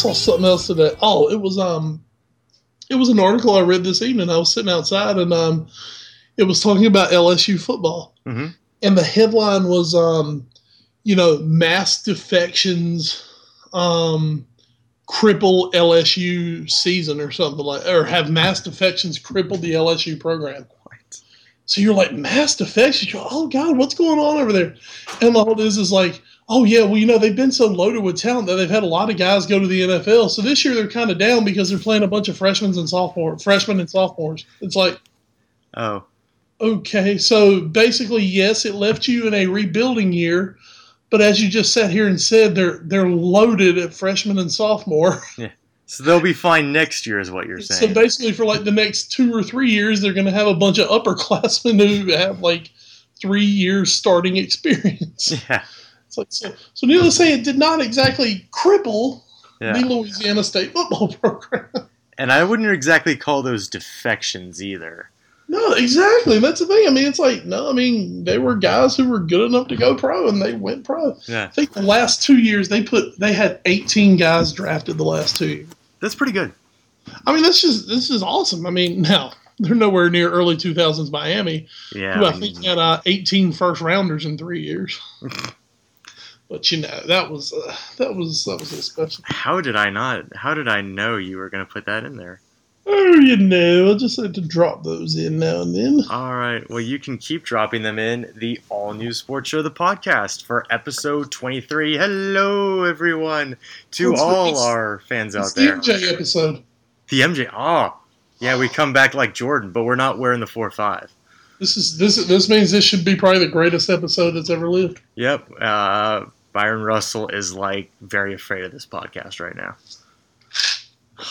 saw something else today. Oh, it was um, it was an article I read this evening. I was sitting outside and um, it was talking about LSU football, Mhm. and the headline was um, you know, mass defections, um, cripple LSU season or something like, or have mass defections crippled the LSU program. What? So you're like mass defections. You're, oh God, what's going on over there? And all it is is like, oh yeah, well you know they've been so loaded with talent that they've had a lot of guys go to the NFL. So this year they're kind of down because they're playing a bunch of freshmen and sophomore freshmen and sophomores. It's like Oh, okay, so basically yes, it left you in a rebuilding year, but as you just sat here and said, they're they're loaded at freshman and sophomore. Yeah. so they'll be fine next year, is what you're saying. So basically, for like the next two or three years, they're going to have a bunch of upperclassmen who have like three years starting experience. yeah, like, so, so needless to say, it did not exactly cripple yeah. the Louisiana State football program. And I wouldn't exactly call those defections either. no, exactly. That's the thing. I mean, it's like no. I mean, they were guys who were good enough to go pro, and they went pro. Yeah, I think the last two years they put they had 18 guys drafted the last two years. that's pretty good. I mean, that's just this is awesome. I mean, now they're nowhere near early 2000s Miami. Yeah, who I I mean, think had uh, 18 first rounders in three years. but you know that was uh, that was that was a special. how did I not? How did I know you were going to put that in there? Oh, you know, I just had to drop those in now and then. All right. Well, you can keep dropping them in the All New Sports Show, the podcast for episode 23. Hello, everyone, to It's- all it's- our fans out the there. MJ episode. The MJ. Oh, yeah, we come back like Jordan, but we're not wearing the 4 5. This is this this means this should be probably the greatest episode that's ever lived. Yep. Uh, Bryon Russell is like very afraid of this podcast right now.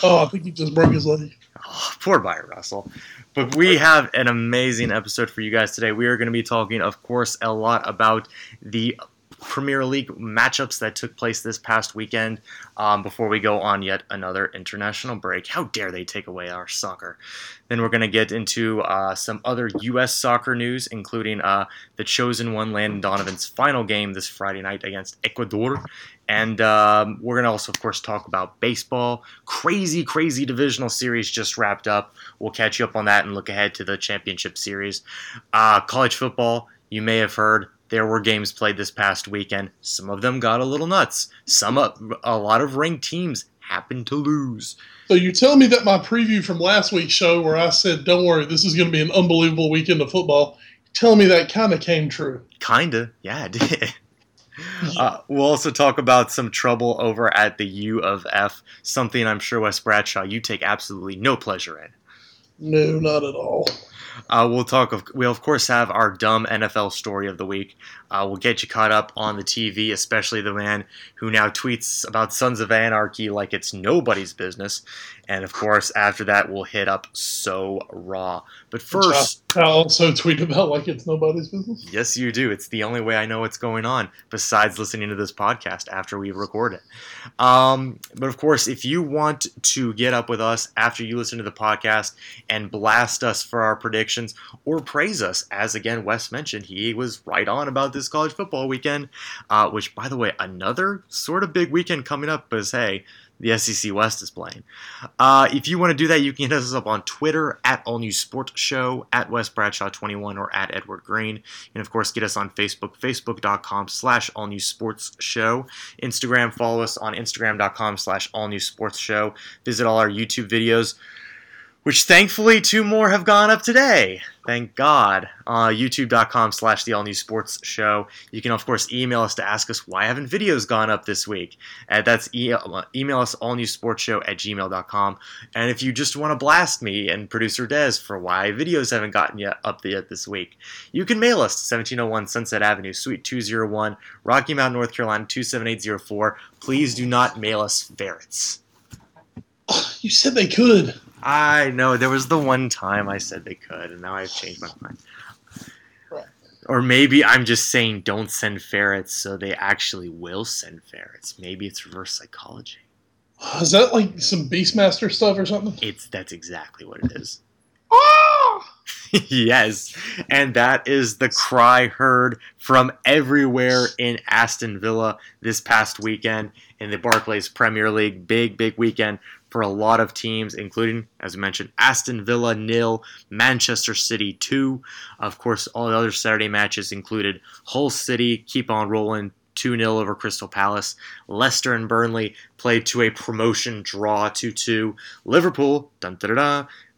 Oh, I think he just broke his leg. Oh, poor Bryon Russell. But we have an amazing episode for you guys today. We are going to be talking, of course, a lot about the Premier League matchups that took place this past weekend um, before we go on yet another international break. How dare they take away our soccer? Then we're going to get into uh, some other U.S. soccer news, including uh, the chosen one, Landon Donovan's final game this Friday night against Ecuador. And um, we're going to also, of course, talk about baseball. Crazy, crazy divisional series just wrapped up. We'll catch you up on that and look ahead to the championship series. Uh, college football, you may have heard there were games played this past weekend. Some of them got a little nuts. Some, a lot of ranked teams happened to lose. So you tell me that my preview from last week's show, where I said, "Don't worry, this is going to be an unbelievable weekend of football," you're me that kind of came true. Kinda, yeah, it did. Uh, we'll also talk about some trouble over at the U of F, something I'm sure Wes Bradshaw you take absolutely no pleasure in. No, not at all. Uh, we'll talk. Of, we'll of course have our dumb NFL story of the week. Uh, we'll get you caught up on the TV, especially the man who now tweets about Sons of Anarchy like it's nobody's business. And of course, after that, we'll hit up So Raw. But first, I also tweet about like it's nobody's business. Yes, you do. It's the only way I know what's going on besides listening to this podcast after we record it. Um, but of course, if you want to get up with us after you listen to the podcast and blast us for our predictions or praise us, as again Wes mentioned, he was right on about this college football weekend, uh, which, by the way, another sort of big weekend coming up because, hey, the SEC West is playing. Uh, if you want to do that, you can hit us up on Twitter at All News Sports Show, at Wes Bradshaw 21, or at Edward Greene. And of course, get us on Facebook, facebook.com slash All News Sports Show. Instagram, follow us on instagram.com slash All News Sports Show. Visit all our YouTube videos, which thankfully two more have gone up today. Thank God. Uh, YouTube.com slash The All News Sports Show. You can, of course, email us to ask us why haven't videos gone up this week. Uh, that's e- email us allnewsportshow at gmail.com. And if you just want to blast me and producer Des for why videos haven't gotten yet up yet this week, you can mail us to 1701 Sunset Avenue, Suite 201, Rocky Mount, North Carolina 27804. Please do not mail us ferrets. You said they could. I know there was the one time I said they could, and now I've changed my mind. Right. Or maybe I'm just saying don't send ferrets, so they actually will send ferrets. Maybe it's reverse psychology. Is that like some Beastmaster stuff or something? It's that's exactly what it is. Ah! yes, and that is the cry heard from everywhere in Aston Villa this past weekend in the Barclays Premier League. Big, big weekend for a lot of teams, including, as we mentioned, Aston Villa nil, Manchester City two. Of course, all the other Saturday matches included Hull City keep on rolling 2 0 over Crystal Palace. Leicester and Burnley played to a promotion draw 2 2. Liverpool, dun,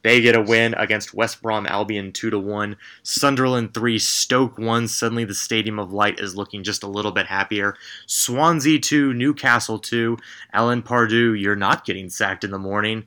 they get a win against West Brom Albion 2 to 1. Sunderland 3, Stoke 1. Suddenly the Stadium of Light is looking just a little bit happier. Swansea 2, Newcastle 2. Alan Pardew, you're not getting sacked in the morning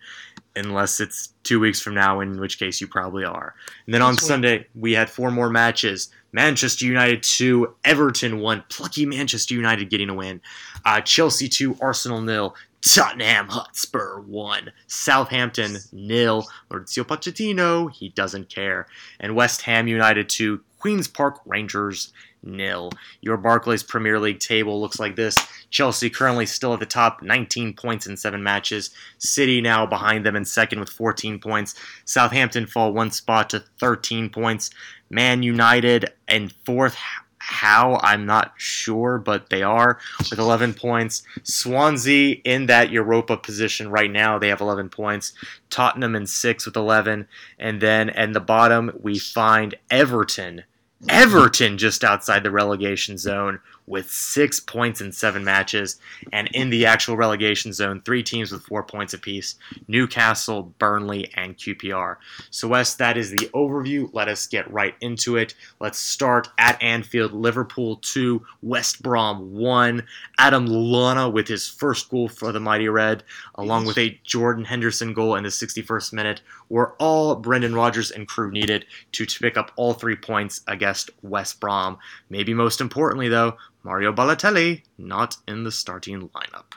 unless it's two weeks from now, in which case you probably are. And then on Sunday, we had four more matches. Manchester United 2, Everton 1. Plucky Manchester United getting a win. Uh, Chelsea 2, Arsenal nil. Tottenham Hotspur 1. Southampton nil. Mauricio Pochettino, he doesn't care. And West Ham United 2, Queen's Park Rangers nil. Your Barclays Premier League table looks like this. Chelsea currently still at the top, 19 points in seven matches. City now behind them in second with 14 points. Southampton fall one spot to 13 points. Man United in fourth. How I'm not sure, but they are with 11 points. Swansea in that Europa position right now, they have 11 points. Tottenham in six with 11, and then at the bottom we find Everton Everton just outside the relegation zone with six points in seven matches. And in the actual relegation zone, three teams with four points apiece Newcastle, Burnley, and QPR. So, Wes, that is the overview. Let us get right into it. Let's start at Anfield Liverpool 2, West Brom 1. Adam Lallana with his first goal for the Mighty Red, along with a Jordan Henderson goal in the 61st minute, were all Brendan Rodgers and crew needed to pick up all three points against West Brom. Maybe most importantly, though, Mario Balotelli not in the starting lineup.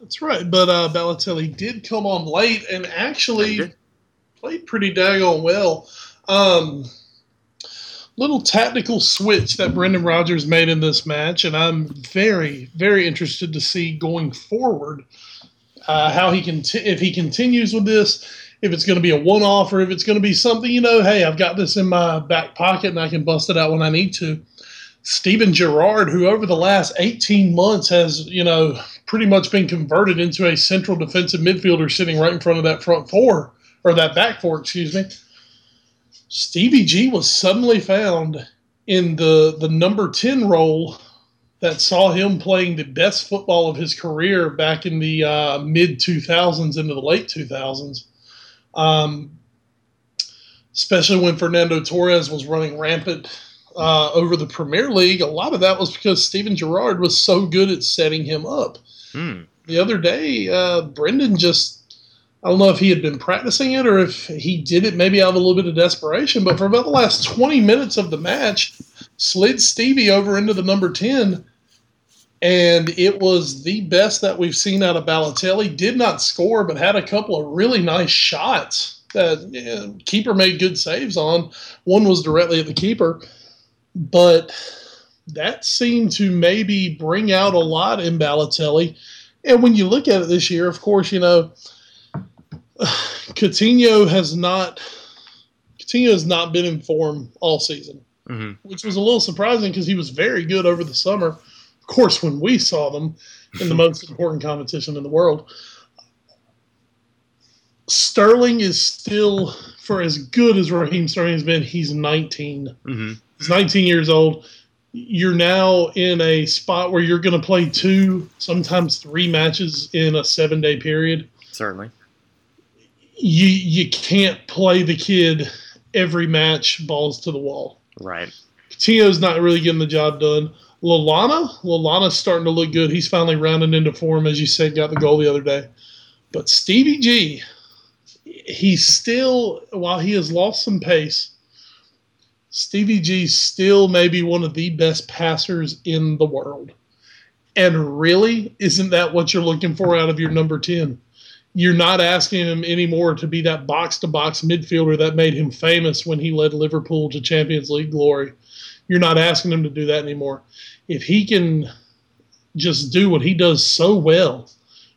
That's right, but uh, Balotelli did come on late and actually played pretty daggone well. Um, little tactical switch that Brendan Rodgers made in this match, and I'm very, very interested to see going forward uh, how he can t- if he continues with this. If it's going to be a one-off or if it's going to be something, you know, hey, I've got this in my back pocket and I can bust it out when I need to. Steven Gerrard, who over the last 18 months has, you know, pretty much been converted into a central defensive midfielder sitting right in front of that front four, or that back four, excuse me. Stevie G was suddenly found in the, the number 10 role that saw him playing the best football of his career back in the uh, mid 2000s into the late 2000s. Um, especially when Fernando Torres was running rampant uh, over the Premier League, a lot of that was because Steven Gerrard was so good at setting him up. Hmm. The other day, uh, Brendan just, I don't know if he had been practicing it or if he did it maybe out of a little bit of desperation, but for about the last 20 minutes of the match, slid Stevie over into the number 10. And it was the best that we've seen out of Balotelli. Did not score, but had a couple of really nice shots that yeah, keeper made good saves on. One was directly at the keeper but that seemed to maybe bring out a lot in Balotelli. And when you look at it this year, of course, you know, Coutinho has not Coutinho has not been in form all season, mm-hmm. which was a little surprising because he was very good over the summer. Of course, when we saw them in the most important competition in the world, Sterling is still, for as good as Raheem Sterling has been, he's 19. Mm-hmm. He's 19 years old. You're now in a spot where you're going to play two, sometimes three matches in a seven day period. Certainly. You you can't play the kid every match balls to the wall. Right. Tio's not really getting the job done. Lallana, Lallana's starting to look good. He's finally rounding into form, as you said, got the goal the other day. But Stevie G, he's still, while he has lost some pace, Stevie G still may be one of the best passers in the world. And really, isn't that what you're looking for out of your number 10? You're not asking him anymore to be that box to box midfielder that made him famous when he led Liverpool to Champions League glory. You're not asking him to do that anymore. If he can just do what he does so well,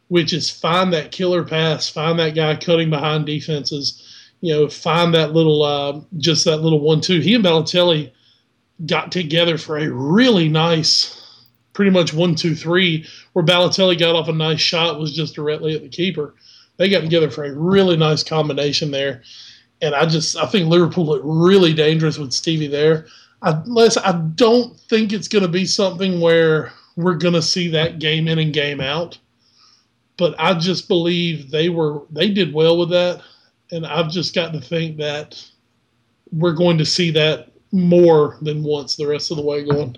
which is find that killer pass, find that guy cutting behind defenses, you know, find that little, uh, just that little one-two. He and Balotelli got together for a really nice, pretty much one-two-three, where Balotelli got off a nice shot was just directly at the keeper. They got together for a really nice combination there, and I just I think Liverpool looked really dangerous with Stevie there. Unless I don't think it's going to be something where we're going to see that game in and game out. But I just believe they were they did well with that, and I've just got to think that we're going to see that more than once the rest of the way going.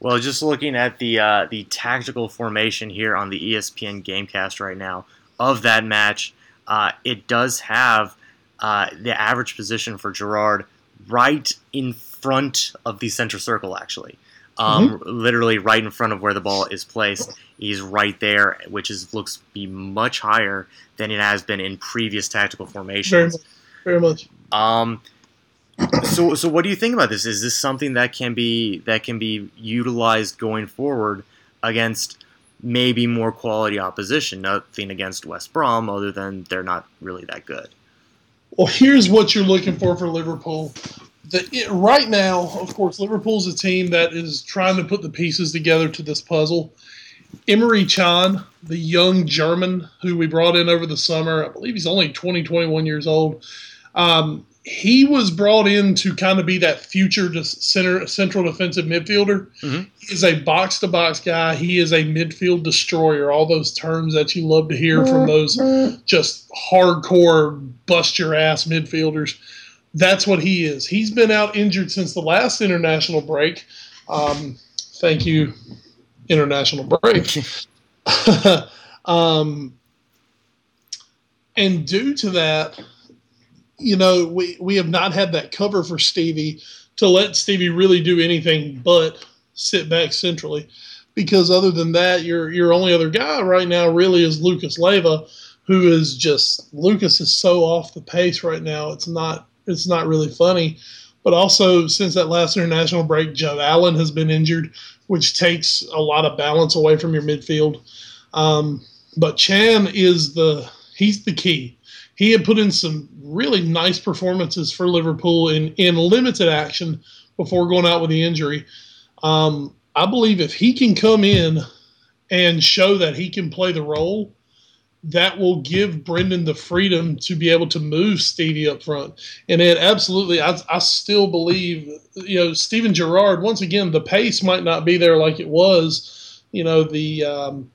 Well, just looking at the uh, the tactical formation here on the ESPN GameCast right now of that match, uh, it does have uh, the average position for Gerrard right in front of the center circle, actually. Um, mm-hmm. Literally right in front of where the ball is placed. He's right there, which is looks to be much higher than it has been in previous tactical formations. Very much. Very much. Um, so, so what do you think about this? Is this something that can be that can be utilized going forward against maybe more quality opposition? Nothing against West Brom, other than they're not really that good. Well, here's what you're looking for for Liverpool the, it, right now, of course, Liverpool's a team that is trying to put the pieces together to this puzzle. Emre Can, the young German who we brought in over the summer, I believe he's only 20, 21 years old. Um, he was brought in to kind of be that future center central defensive midfielder. Mm-hmm. He is a box to box guy. He is a midfield destroyer. All those terms that you love to hear from those just hardcore bust your ass midfielders that's what he is. He's been out injured since the last international break. Um, thank you, international break. um, and due to that, you know, we, we have not had that cover for Stevie to let Stevie really do anything but sit back centrally. Because other than that, your your only other guy right now really is Lucas Leiva, who is just Lucas is so off the pace right now. It's not it's not really funny. But also, since that last international break, Joe Allen has been injured, which takes a lot of balance away from your midfield. Um, but Can is the he's the key. He had put in some really nice performances for Liverpool in in limited action before going out with the injury. Um, I believe if he can come in and show that he can play the role, that will give Brendan the freedom to be able to move Stevie up front. And it absolutely, I, I still believe, you know, Steven Gerrard, once again, the pace might not be there like it was, you know, the, um,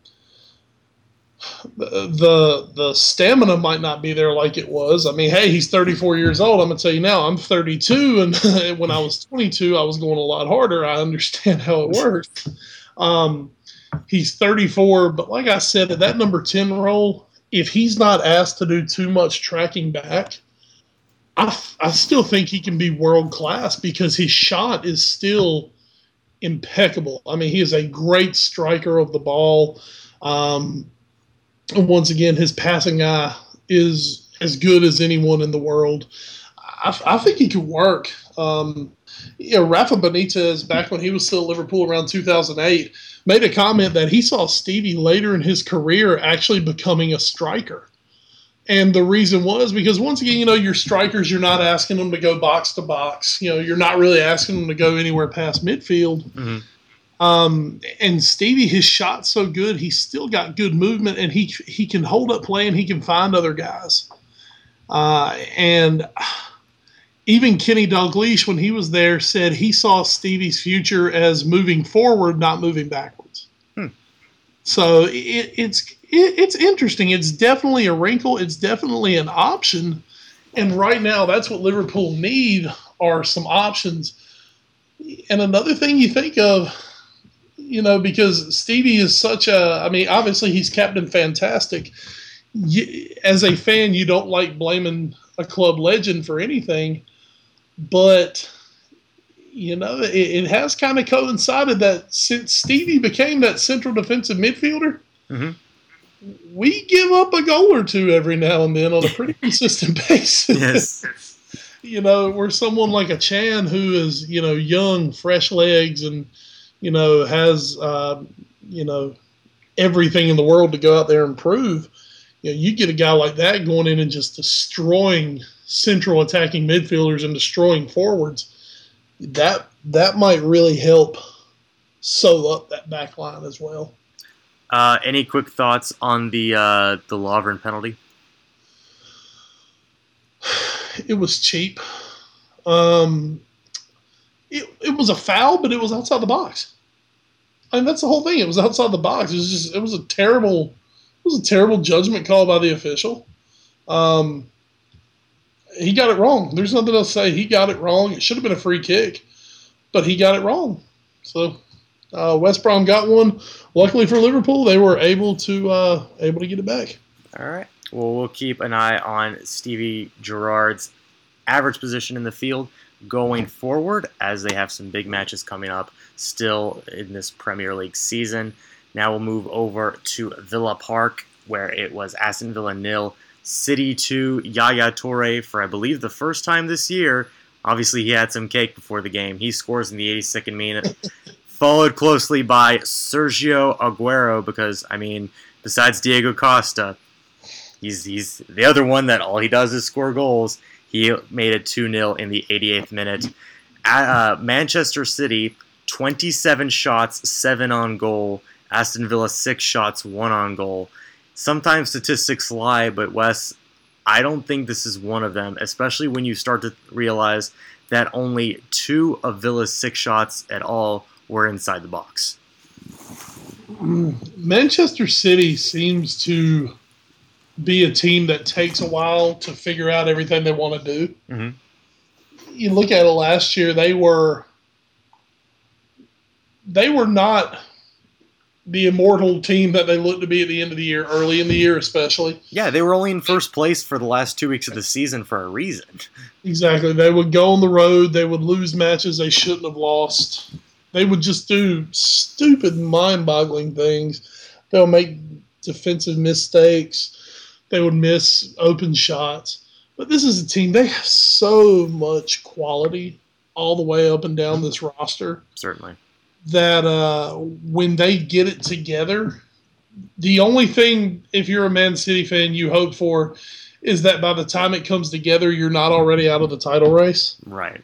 the the stamina might not be there like it was. I mean, hey, he's 34 years old. I'm gonna tell you now, I'm 32, and when I was 22, I was going a lot harder. I understand how it works. Um, He's 34, but like I said, at that number 10 role, if he's not asked to do too much tracking back, I, I still think he can be world class because his shot is still impeccable. I mean, he is a great striker of the ball. Um, and once again, his passing eye is as good as anyone in the world. I, I think he could work. Um, you know, Rafa Benitez, back when he was still at Liverpool around 2008, made a comment that he saw Stevie later in his career actually becoming a striker. And the reason was because once again, you know, your strikers, you're not asking them to go box to box. You know, you're not really asking them to go anywhere past midfield. Mm-hmm. Um, and Stevie, his shot's so good, he's still got good movement, and he he can hold up play and he can find other guys. Uh, and even Kenny Dalglish, when he was there, said he saw Stevie's future as moving forward, not moving backwards. Hmm. So it, it's it, it's interesting. It's definitely a wrinkle. It's definitely an option. And right now, that's what Liverpool need are some options. And another thing you think of, you know, because Stevie is such a, I mean, obviously he's captain fantastic. You, as a fan, you don't like blaming a club legend for anything but you know, it, it has kind of coincided that since Stevie became that central defensive midfielder, mm-hmm. we give up a goal or two every now and then on a pretty consistent basis. Yes. you know, we're someone like a Can who is, you know, young, fresh legs, and you know has, uh, you know, everything in the world to go out there and prove. You know, you get a guy like that going in and just destroying central attacking midfielders and destroying forwards, that that might really help sew up that back line as well. Uh, any quick thoughts on the uh, the Lovren penalty? It was cheap. Um, it, it was a foul, but it was outside the box. I mean, that's the whole thing. It was outside the box. It was just it was a terrible it was a terrible judgment call by the official. Um, he got it wrong. There's nothing else to say. He got it wrong. It should have been a free kick, but he got it wrong. So uh, West Brom got one. Luckily for Liverpool, they were able to uh, able to get it back. All right. Well, we'll keep an eye on Stevie Gerrard's average position in the field going forward as they have some big matches coming up still in this Premier League season. Now we'll move over to Villa Park where it was Aston Villa nil, City 2, Yaya Toure for I believe the first time this year. Obviously, he had some cake before the game. He scores in the 82nd minute, followed closely by Sergio Aguero because I mean, besides Diego Costa, he's he's the other one that all he does is score goals. He made it 2 0 in the 88th minute. Uh, Manchester City, 27 shots, 7 on goal. Aston Villa, 6 shots, 1 on goal. Sometimes statistics lie, but Wes, I don't think this is one of them, especially when you start to realize that only two of Villa's six shots at all were inside the box. Manchester City seems to be a team that takes a while to figure out everything they want to do. Mm-hmm. You look at it last year; they were they were not the immortal team that they looked to be at the end of the year, early in the year, especially. Yeah, they were only in first place for the last two weeks of the season for a reason. Exactly. They would go on the road. They would lose matches they shouldn't have lost. They would just do stupid, mind-boggling things. They'll make defensive mistakes they would miss open shots. But this is a team, they have so much quality all the way up and down this roster. Certainly. That uh, when they get it together, the only thing, if you're a Man City fan, you hope for is that by the time it comes together, you're not already out of the title race. Right.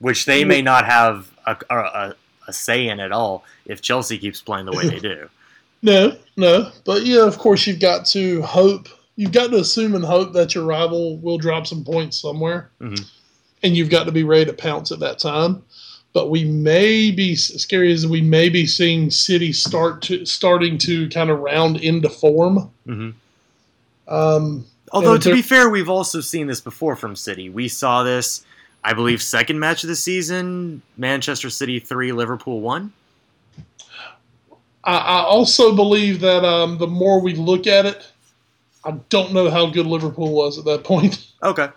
Which they may not have a, a, a say in at all if Chelsea keeps playing the way they do. No, no, but yeah, of course you've got to hope. You've got to assume and hope that your rival will drop some points somewhere, Mhm. and you've got to be ready to pounce at that time. But we may be scary as we may be seeing City start to starting to kind of round into form. Mhm. Um, Although, to be fair, we've also seen this before from City. We saw this, I believe, second match of the season Manchester City 3, Liverpool 1. I, I also believe that um, the more we look at it, I don't know how good Liverpool was at that point. Okay.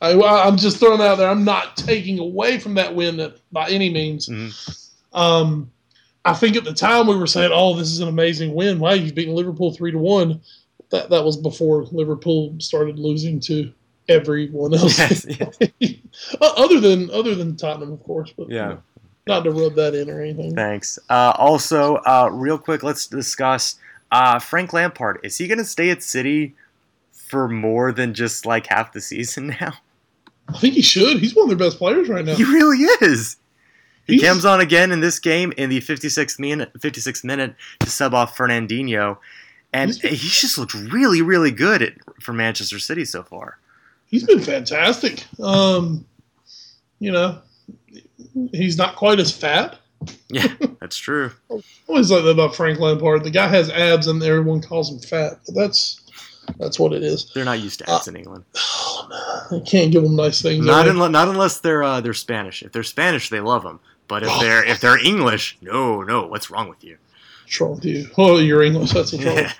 I, I'm just throwing out there. I'm not taking away from that win that, by any means. Mhm. Um, I think at the time we were saying, "Oh, this is an amazing win! Wow, you've beaten Liverpool three to one." That that was before Liverpool started losing to everyone else, Yes, yes. Uh, other than other than Tottenham, of course. But Yeah. not to rub that in or anything. Thanks. Uh, also, uh, real quick, let's discuss uh, Frank Lampard. Is he going to stay at City for more than just like half the season now? I think he should. He's one of their best players right now. He really is. He He's- comes on again in this game in the 56th minute, 56th minute to sub off Fernandinho, and He's- he's just looked really, really good at, for Manchester City so far. He's been fantastic. Um, you know, he's not quite as fat. Yeah, that's true. I always like that about Frank Lampard. The guy has abs, and everyone calls him fat. But that's that's what it is. They're not used to ads in England. Oh, no, can't give them nice things. Not unless, not unless they're uh, they're Spanish. If they're Spanish, they love them. But if they're if they're English, no, no. What's wrong with you? What's wrong with you? Oh, you're English. That's what's wrong. Yeah.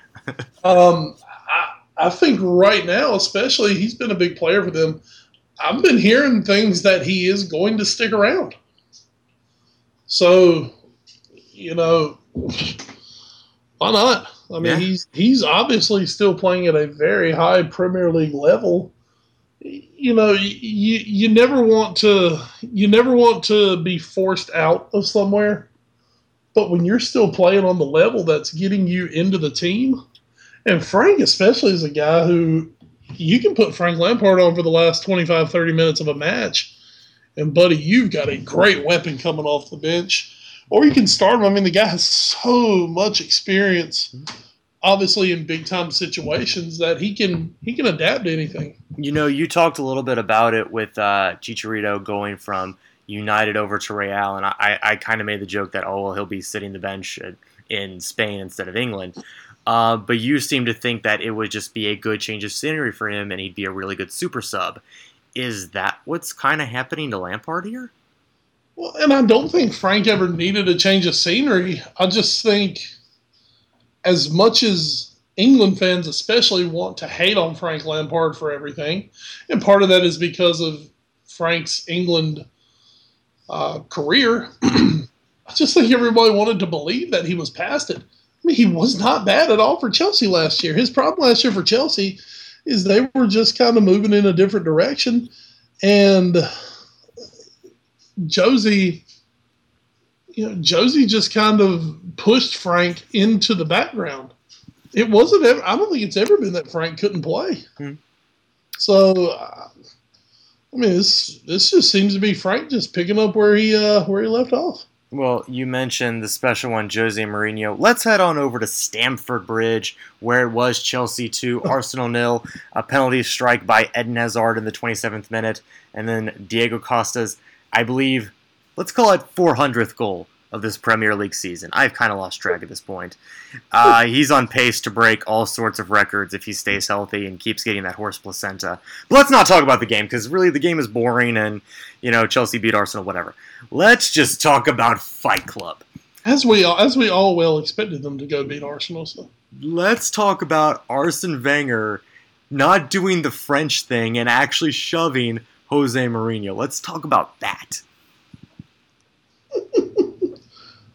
Um, I, I think right now, especially, he's been a big player for them. I've been hearing things that he is going to stick around. So, you know, why not? I mean, Yeah. he's he's obviously still playing at a very high Premier League level. You know, you you never want to you never want to be forced out of somewhere. But when you're still playing on the level that's getting you into the team, and Frank especially is a guy who you can put Frank Lampard on for the last 25, 30 minutes of a match, and buddy, you've got a great weapon coming off the bench. Or you can start him. I mean, the guy has so much experience, obviously in big time situations that he can he can adapt to anything. You know, you talked a little bit about it with uh, Chicharito going from United over to Real, and I, I kind of made the joke that oh well he'll be sitting the bench in Spain instead of England. Uh, but you seem to think that it would just be a good change of scenery for him, and he'd be a really good super sub. Is that what's kind of happening to Lampard here? Well, and I don't think Frank ever needed a change of scenery. I just think, as much as England fans especially want to hate on Frank Lampard for everything, and part of that is because of Frank's England uh, career. I just think everybody wanted to believe that he was past it. I mean, he was not bad at all for Chelsea last year. His problem last year for Chelsea is they were just kind of moving in a different direction, and Jose, you know, Jose just kind of pushed Frank into the background. It wasn't ever. I don't think it's ever been that Frank couldn't play. Hmm. So, uh, I mean, this this just seems to be Frank just picking up where he uh, where he left off. Well, you mentioned the special one, Jose Mourinho. Let's head on over to Stamford Bridge, where it was Chelsea 2, Arsenal nil. A penalty strike by Eden Hazard in the 27th minute, and then Diego Costa's I believe, let's call it 400th goal of this Premier League season. I've kind of lost track at this point. Uh, he's on pace to break all sorts of records if he stays healthy and keeps getting that horse placenta. But let's not talk about the game because really the game is boring and you know Chelsea beat Arsenal, whatever. Let's just talk about Fight Club. As we all, as we all well expected them to go beat Arsenal. So let's talk about Arsene Wenger not doing the French thing and actually shoving Jose Mourinho. Let's talk about that. I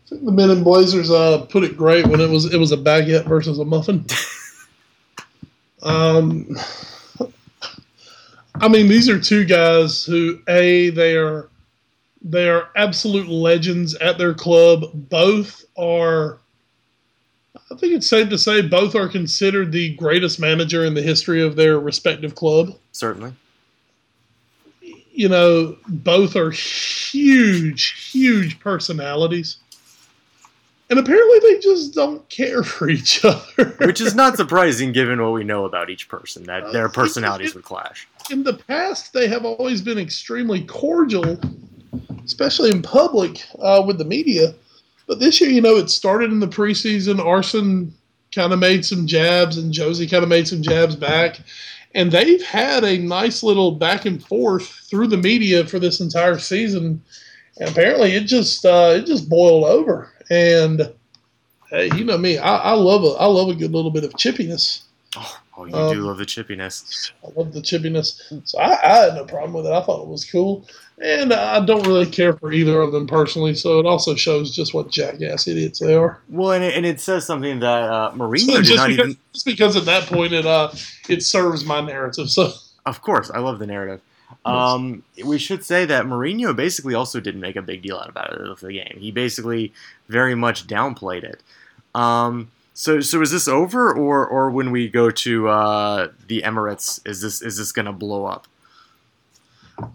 think the Men in Blazers uh, put it great when it was it was a baguette versus a muffin. um, I mean, these are two guys who a they are they are absolute legends at their club. Both are. I think it's safe to say both are considered the greatest manager in the history of their respective club. Certainly you know, both are huge, huge personalities. And apparently they just don't care for each other. Which is not surprising given what we know about each person, that their uh, personalities would clash. In the past, they have always been extremely cordial, especially in public uh, with the media. But this year, you know, it started in the preseason. Arsene kind of made some jabs, and Jose kind of made some jabs back and they've had a nice little back and forth through the media for this entire season. And apparently, it just uh, it just boiled over. And hey, you know me, I, I, love a I love a good little bit of chippiness. Oh, oh you um, do love the chippiness. I love the chippiness. So I, I, had no problem with it. I thought it was cool. And I don't really care for either of them personally, so it also shows just what jackass idiots they are. Well, and it, and it says something that uh, Mourinho so just, because, even... just because at that point it uh, it serves my narrative. So of course, I love the narrative. Um, we should say that Mourinho basically also didn't make a big deal out about it of the game. He basically very much downplayed it. Um, so, so is this over, or or when we go to uh, the Emirates, is this is this going to blow up?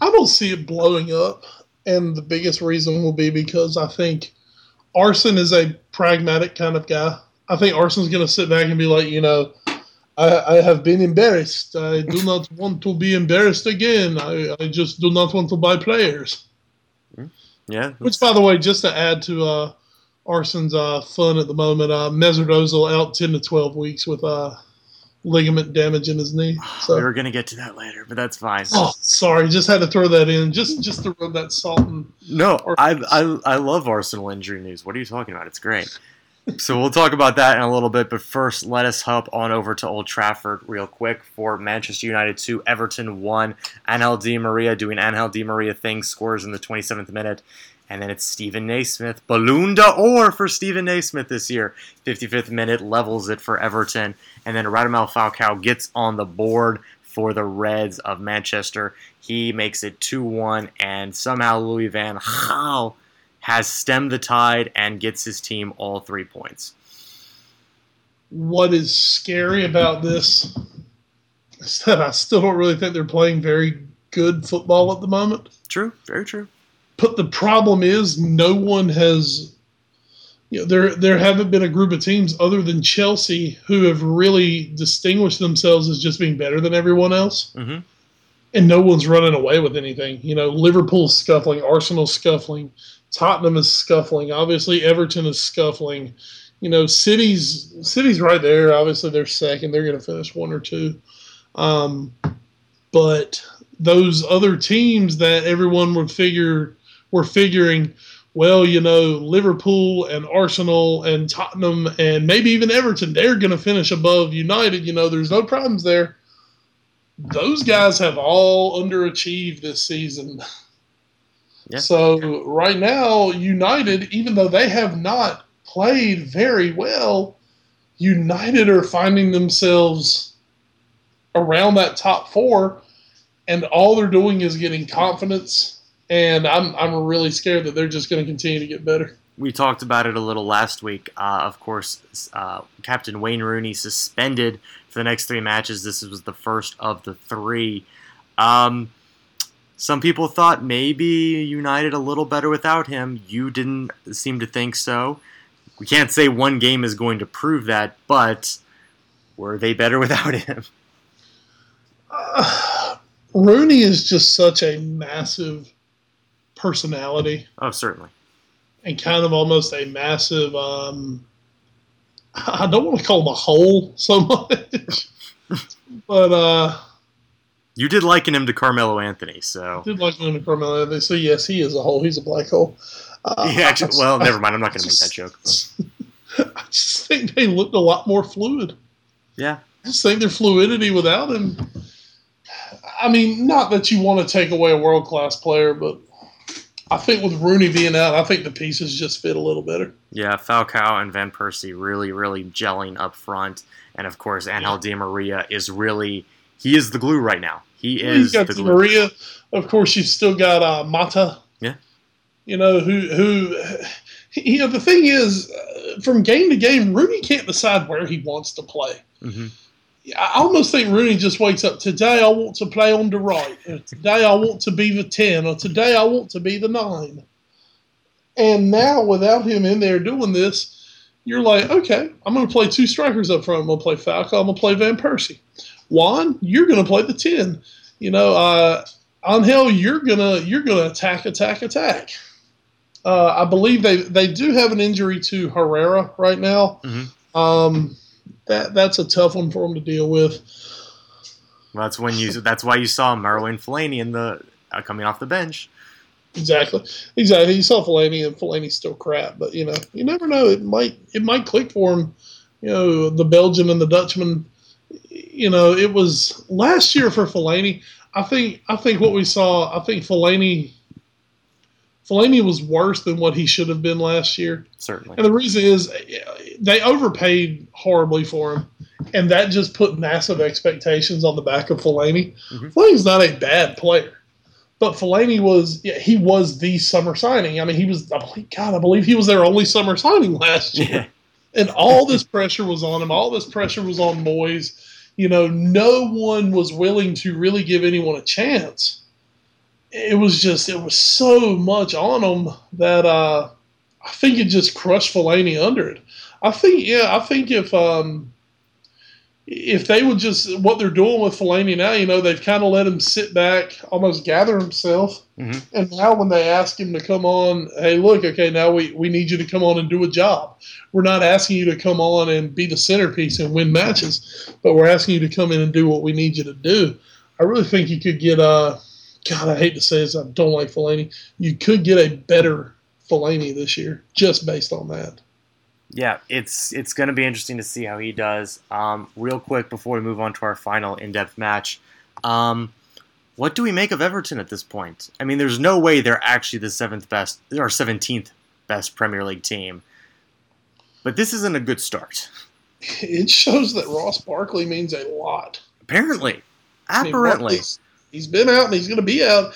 I don't see it blowing up, and the biggest reason will be because I think Arsene is a pragmatic kind of guy. I think Arsene's going to sit back and be like, you know, I, I have been embarrassed. I do not want to be embarrassed again. I, I just do not want to buy players. Hmm. Yeah. Which, by the way, just to add to uh, Arsene's uh, fun at the moment, uh, Mesut Ozil out 10 to 12 weeks with uh, ligament damage in his knee. So. We were gonna get to that later, but that's fine. Oh, sorry, just had to throw that in, just just to rub that salt in. No, I, I I love Arsenal injury news. What are you talking about? It's great. So we'll talk about that in a little bit, but first, let us hop on over to Old Trafford real quick for Manchester United two, Everton one. Angel Di Maria doing Angel Di Maria things, scores in the 27th minute. And then it's Steven Naismith. Ballon d'Or for Steven Naismith this year. 55th minute levels it for Everton. And then Radamel Falcao gets on the board for the Reds of Manchester. He makes it 2 1, and somehow Louis Van Gaal has stemmed the tide and gets his team all three points. What is scary about this is that I still don't really think they're playing very good football at the moment. True, very true. But the problem is, no one has. You know, there there haven't been a group of teams other than Chelsea who have really distinguished themselves as just being better than everyone else. hmm and no one's running away with anything. You know, Liverpool's scuffling, Arsenal's scuffling, Tottenham is scuffling. Obviously, Everton is scuffling. You know, City's City's right there. Obviously, they're second. They're going to finish one or two. Um, but those other teams that everyone would figure were figuring, well, you know, Liverpool and Arsenal and Tottenham and maybe even Everton, they're going to finish above United. You know, there's no problems there those guys have all underachieved this season. Yeah. So right now, United, even though they have not played very well, United are finding themselves around that top four, and all they're doing is getting confidence. And I'm I'm really scared that they're just going to continue to get better. We talked about it a little last week. Uh, of course, uh, Captain Wayne Rooney suspended for the next three matches. This was the first of the three. Um, some people thought maybe United a little better without him. You didn't seem to think so. We can't say one game is going to prove that, but were they better without him? Uh, Rooney is just such a massive personality. Oh, certainly. And kind of almost a massive um, I don't want to call him a hole so much, but uh, you did liken him to Carmelo Anthony, so I did liken him to Carmelo Anthony. So yes, he is a hole. He's a black hole. Uh, yeah, actually, well, never mind. I'm not going to make that joke. I just think they looked a lot more fluid. Yeah, I just think their fluidity without him. I mean, not that you want to take away a world class player, but I think with Rooney being out, I think the pieces just fit a little better. Yeah, Falcao and Van Persie really, really gelling up front, and of course, Angel Di Maria is really he is the glue right now. He is He's got. Maria. Of course, you've still got uh, Mata. Yeah. You know who who. You know the thing is, uh, from game to game, Rooney can't decide where he wants to play. hmm I almost think Rooney just wakes up. Today I want to play on the right. Or today I want to be the ten. Or today I want to be the nine. And now without him in there doing this, you're like, okay, I'm going to play two strikers up front. I'm going to play Falcao. I'm going to play Van Persie. Juan, you're going to play the ten. You know, uh, Angel, you're gonna you're gonna attack, attack, attack. Uh, I believe they they do have an injury to Herrera right now. Mhm. Um, that that's a tough one for him to deal with. Well, that's when you. That's why you saw Marwan Fellaini in the uh, coming off the bench. Exactly, exactly. You saw Fellaini, and Fellaini's still crap, but you know, you never know. It might it might click for him. You know, the Belgian and the Dutchman. You know, it was last year for Fellaini. I think I think what we saw. I think Fellaini. Fellaini was worse than what he should have been last year. Certainly. And the reason is they overpaid horribly for him, and that just put massive expectations on the back of Fellaini. Mhm. Fellaini's not a bad player, but Fellaini was yeah, he was the summer signing. I mean, he was I believe, God, I believe he was their only summer signing last year, Yeah. and all this pressure was on him. All this pressure was on boys. You know, no one was willing to really give anyone a chance. It was just it was so much on them that uh, I think it just crushed Fellaini under it. I think, yeah, I think if um, if they would just what they're doing with Fellaini now, you know, they've kind of let him sit back, almost gather himself, Mhm. and now when they ask him to come on, hey, look, okay, now we we need you to come on and do a job. We're not asking you to come on and be the centerpiece and win matches, but we're asking you to come in and do what we need you to do. I really think you could get uh God, I hate to say this, I don't like Fellaini. You could get a better Fellaini this year just based on that. Yeah, it's it's going to be interesting to see how he does. Um, real quick before we move on to our final in-depth match, um, what do we make of Everton at this point? I mean, there's no way they're actually the seventh best or seventeenth best Premier League team, but this isn't a good start. It shows that Ross Barkley means a lot. Apparently, I mean, apparently, he's been out and he's going to be out.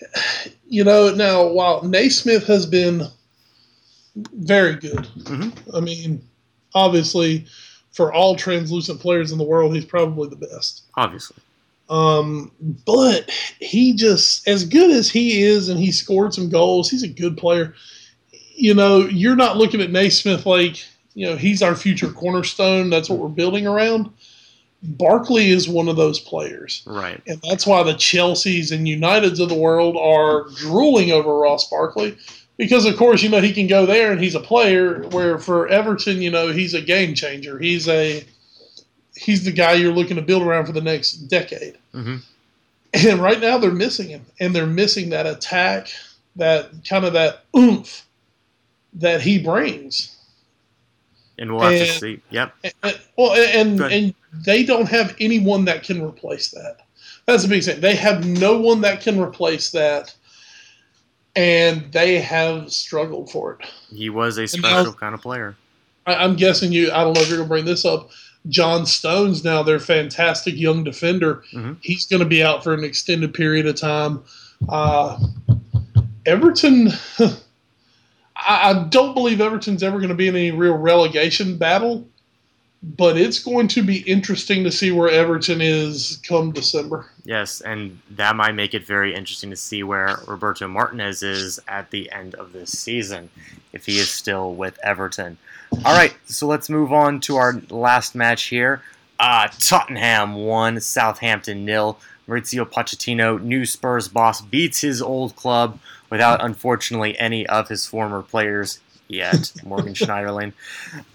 You know, now while Naismith has been very good, Mhm. I mean, obviously for all translucent players in the world, he's probably the best. Obviously. Um, but he just, as good as he is, and he scored some goals, he's a good player. You know, you're not looking at Naismith like, you know, he's our future cornerstone. That's what we're building around. Barkley is one of those players. Right. And that's why the Chelseas and Uniteds of the world are drooling over Ross Barkley. Because of course, you know, he can go there and he's a player, where for Everton, you know, he's a game changer. He's a he's the guy you're looking to build around for the next decade. hmm And right now they're missing him. And they're missing that attack, that kind of that oomph that he brings. And we'll have to And- see. Yep. And, and- well, and and they don't have anyone that can replace that. That's the big thing. They have no one that can replace that, and they have struggled for it. He was a now- special kind of player. I, I'm guessing you. I don't know if you're going to bring this up. John Stones, now their fantastic young defender, Mhm. he's going to be out for an extended period of time. Uh, Everton, I, I don't believe Everton's ever going to be in any real relegation battle, but it's going to be interesting to see where Everton is come December. Yes, and that might make it very interesting to see where Roberto Martinez is at the end of this season, if he is still with Everton. All right, so let's move on to our last match here. Uh, Tottenham won, Southampton nil. Mauricio Pochettino, new Spurs boss, beats his old club without, unfortunately, any of his former players yet. Morgan Schneiderlin.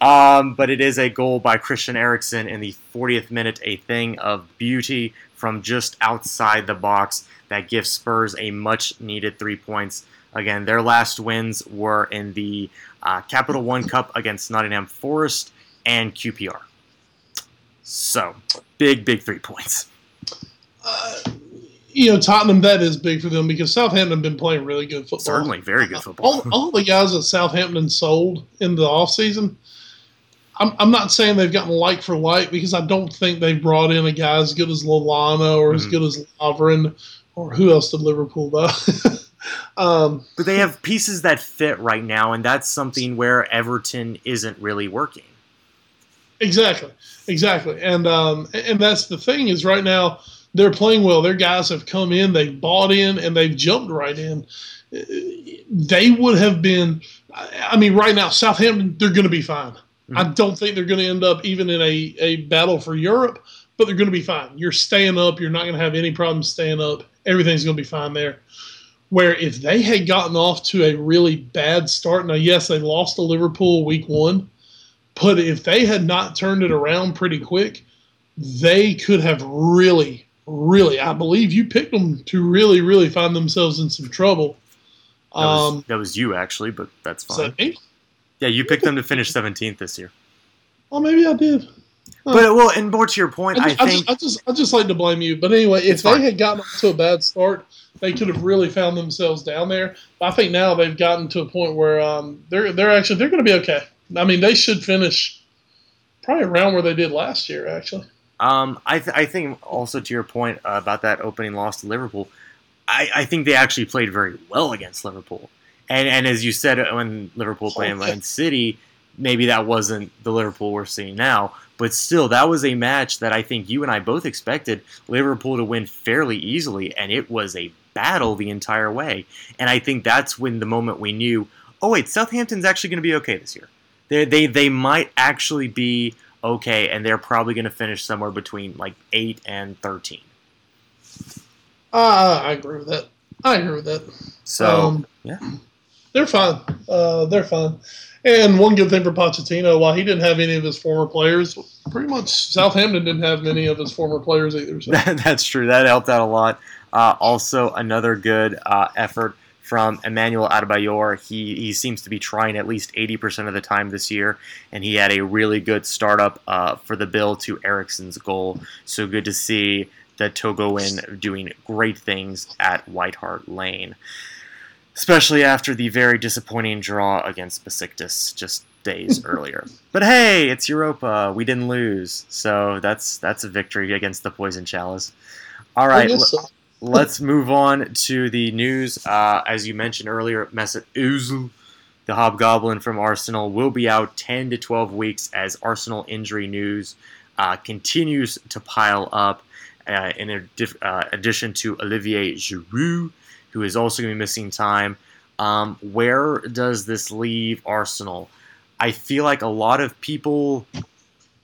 Um, but it is a goal by Christian Eriksen in the 40th minute, a thing of beauty from just outside the box that gives Spurs a much needed three points. Again, their last wins were in the uh, Capital One Cup against Nottingham Forest and QPR. So, big, big three points. Uh, you know, Tottenham, that is big for them because Southampton have been playing really good football. Certainly, very good football. all, all the guys that Southampton sold in the offseason, I'm, I'm not saying they've gotten like for like because I don't think they've brought in a guy as good as Lallana or as Mhm. good as Lovren or who else did Liverpool though. um, But they have pieces that fit right now, and that's something where Everton isn't really working. exactly, exactly, and um, and that's the thing is right now they're playing well. Their guys have come in, they've bought in, and they've jumped right in. They would have been. I mean, right now Southampton they're going to be fine. I mm-hmm. don't think they're going to end up even in a, a battle for Europe, but they're going to be fine. You're staying up. You're not going to have any problems staying up. Everything's going to be fine there. Where if they had gotten off to a really bad start, now, yes, they lost to Liverpool week one, but if they had not turned it around pretty quick, they could have really, really, I believe you picked them to really, really find themselves in some trouble. That was, Um, that was you, actually, but that's fine. Yeah, you picked them to finish 17th this year. well, maybe I did. But well, and more to your point, I I just, I, think just, I just, I just like to blame you. But anyway, if fine. they had gotten off to a bad start, they could have really found themselves down there. I think now they've gotten to a point where um, they're they're actually they're going to be okay. I mean, they should finish probably around where they did last year. Actually, Um, I, th- I think also to your point uh, about that opening loss to Liverpool, I, I think they actually played very well against Liverpool. And and as you said, uh, when Liverpool played Oh. Man City, maybe that wasn't the Liverpool we're seeing now. But still, that was a match that I think you and I both expected Liverpool to win fairly easily, and it was a battle the entire way. And I think that's when the moment we knew, oh wait, Southampton's actually going to be okay this year. They they they might actually be okay, and they're probably going to finish somewhere between like eight and thirteen. uh, I agree with that. I agree with that. So Um, yeah. they're fine. Uh, they're fine. And one good thing for Pochettino, while he didn't have any of his former players, pretty much Southampton didn't have many of his former players either. So. that, that's true. That helped out a lot. Uh, also, another good uh, effort from Emmanuel Adebayor. He he seems to be trying at least eighty percent of the time this year, and he had a really good startup uh, for the bill to Eriksen's goal. So good to see the Togoan doing great things at White Hart Lane, especially after the very disappointing draw against Besiktas just days earlier. But hey, it's Europa. We didn't lose, so that's that's a victory against the Poison Chalice. All right. Guess so. Let's move on to the news. Uh, as you mentioned earlier, Mesut Ozil the Hobgoblin from Arsenal, will be out 10 to 12 weeks as Arsenal injury news uh, continues to pile up. Uh, in uh, addition to Olivier Giroud, who is also going to be missing time. Um, where does this leave Arsenal? I feel like a lot of people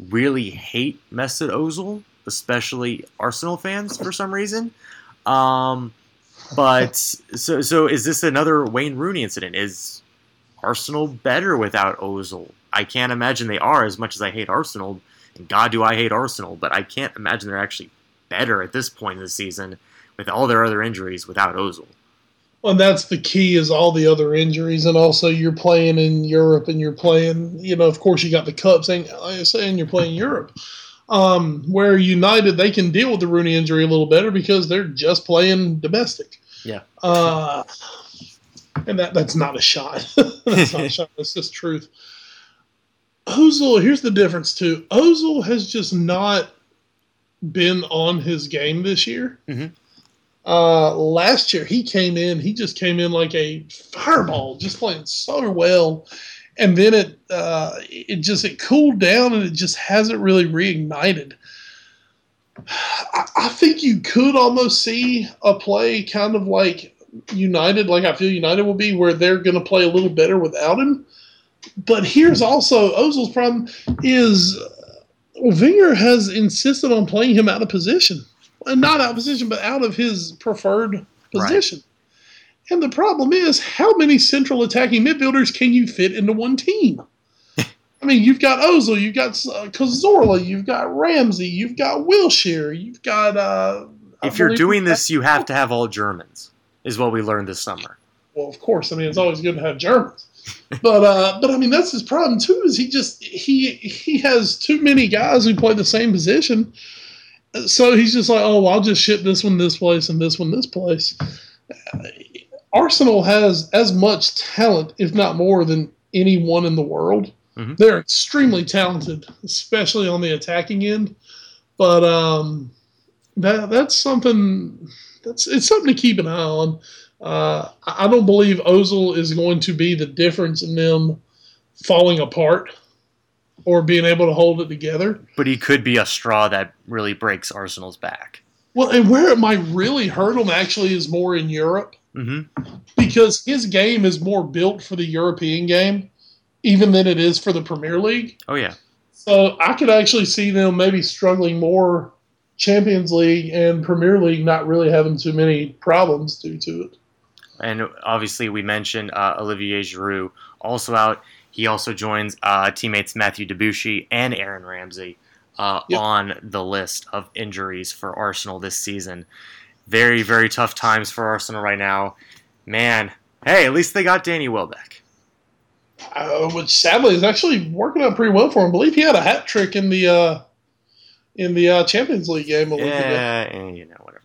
really hate Mesut Ozil, especially Arsenal fans for some reason. Um, but so so is this another Wayne Rooney incident? Is Arsenal better without Ozil? I can't imagine they are as much as I hate Arsenal. And God, do I hate Arsenal, but I can't imagine they're actually better at this point in the season with all their other injuries without Ozil. Well, that's the key is all the other injuries, and also you're playing in Europe, and you're playing. You know, of course, you got the cups, and I saying, you're playing Europe, um, where United they can deal with the Rooney injury a little better because they're just playing domestic. Yeah. Uh, and that that's not a shot. that's not a shot. That's just truth. Ozil, here's the difference too. Ozil has just not been on his game this year. Mhm. Uh, last year he came in, he just came in like a fireball, just playing so well. And then it uh, it just it cooled down and it just hasn't really reignited. I, I think you could almost see a play kind of like United, like I feel United will be, where they're going to play a little better without him. But here's also Ozil's problem is uh, Wenger has insisted on playing him out of position, and not out of position, but out of his preferred position. And the problem is, how many central attacking midfielders can you fit into one team? I mean, you've got Ozil, you've got uh, Cazorla, you've got Ramsey, you've got Wilshere, you've got. Uh, If you're doing this, you have to have all Germans, is what we learned this summer. well, of course. I mean, it's always good to have Germans, but uh, but I mean, that's his problem too. Is he just he he has too many guys who play the same position, so he's just like, oh, well, I'll just ship this one this place and this one this place. Uh, Arsenal has as much talent, if not more, than anyone in the world. Mhm. They're extremely talented, especially on the attacking end. But um, that that's something that's it's something to keep an eye on. Uh, I I don't believe Ozil is going to be the difference in them falling apart or being able to hold it together. But he could be a straw that really breaks Arsenal's back. Well, and where it might really hurt them actually is more in Europe hmm because his game is more built for the European game, even than it is for the Premier League. Oh yeah, So I could actually see them maybe struggling more Champions League and Premier League not really having too many problems due to it. and obviously we mentioned uh, Olivier Giroud also out. He also joins uh, teammates Mathieu Debuchy and Aaron Ramsey uh, Yep. on the list of injuries for Arsenal this season. Very very tough times for Arsenal right now. Man, hey, at least they got Danny Welbeck. uh, which sadly is actually working out pretty well for him. I believe he had a hat trick in the uh, in the uh, Champions League game a week ago. Yeah, eh, you know, whatever.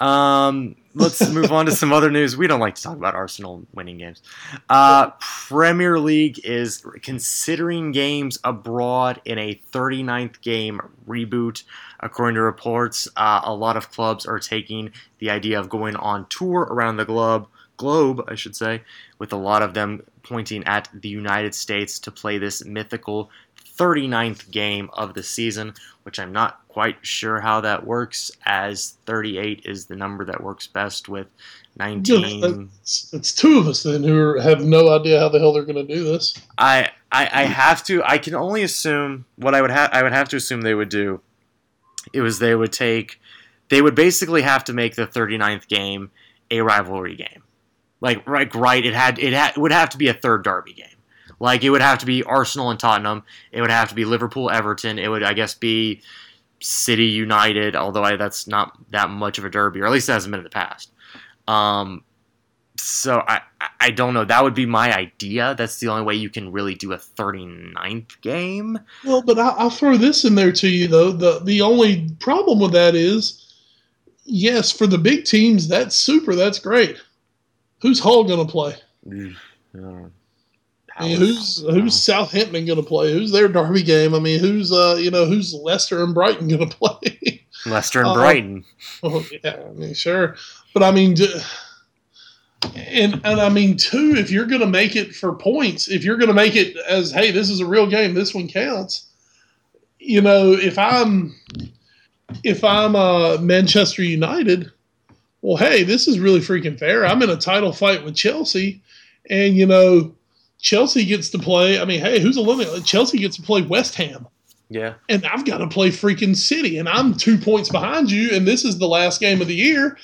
Um, let's move on to some other news. We don't like to talk about Arsenal winning games. Uh, Premier League is considering games abroad in a 39th game reboot. According to reports, uh, a lot of clubs are taking the idea of going on tour around the globe, globe, I should say, with a lot of them pointing at the United States to play this mythical 39th game of the season, which I'm not quite sure how that works, as 38 is the number that works best with 19. It's, it's two of us then who are, have no idea how the hell they're going to do this. I, I I have to. I can only assume what I would have. I would have to assume they would do. It was they would take. They would basically have to make the 39th game a rivalry game. Like right, right. It had it had it would have to be a third derby game. Like it would have to be Arsenal and Tottenham. It would have to be Liverpool Everton. It would I guess be City United. Although I, that's not that much of a derby, or at least it hasn't been in the past. Um, so I, I- I don't know. That would be my idea. That's the only way you can really do a 39th game. Well, but I, I'll throw this in there to you though. The the only problem with that is, yes, for the big teams, that's super. That's great. Who's Hull going to play? Uh, I mean, who's who's Southampton going to play? Who's their derby game? I mean, who's uh you know who's Leicester and Brighton going to play? Leicester and uh, Brighton? oh yeah, I mean sure, but I mean, And and I mean too, if you're going to make it for points, if you're going to make it as hey, this is a real game, this one counts. You know, if I'm if I'm uh, Manchester United, well, hey, this is really freaking fair. I'm in a title fight with Chelsea, and you know, Chelsea gets to play. I mean, hey, who's eliminated? Chelsea gets to play West Ham. Yeah. And I've got to play freaking City, and I'm two points behind you, and this is the last game of the year,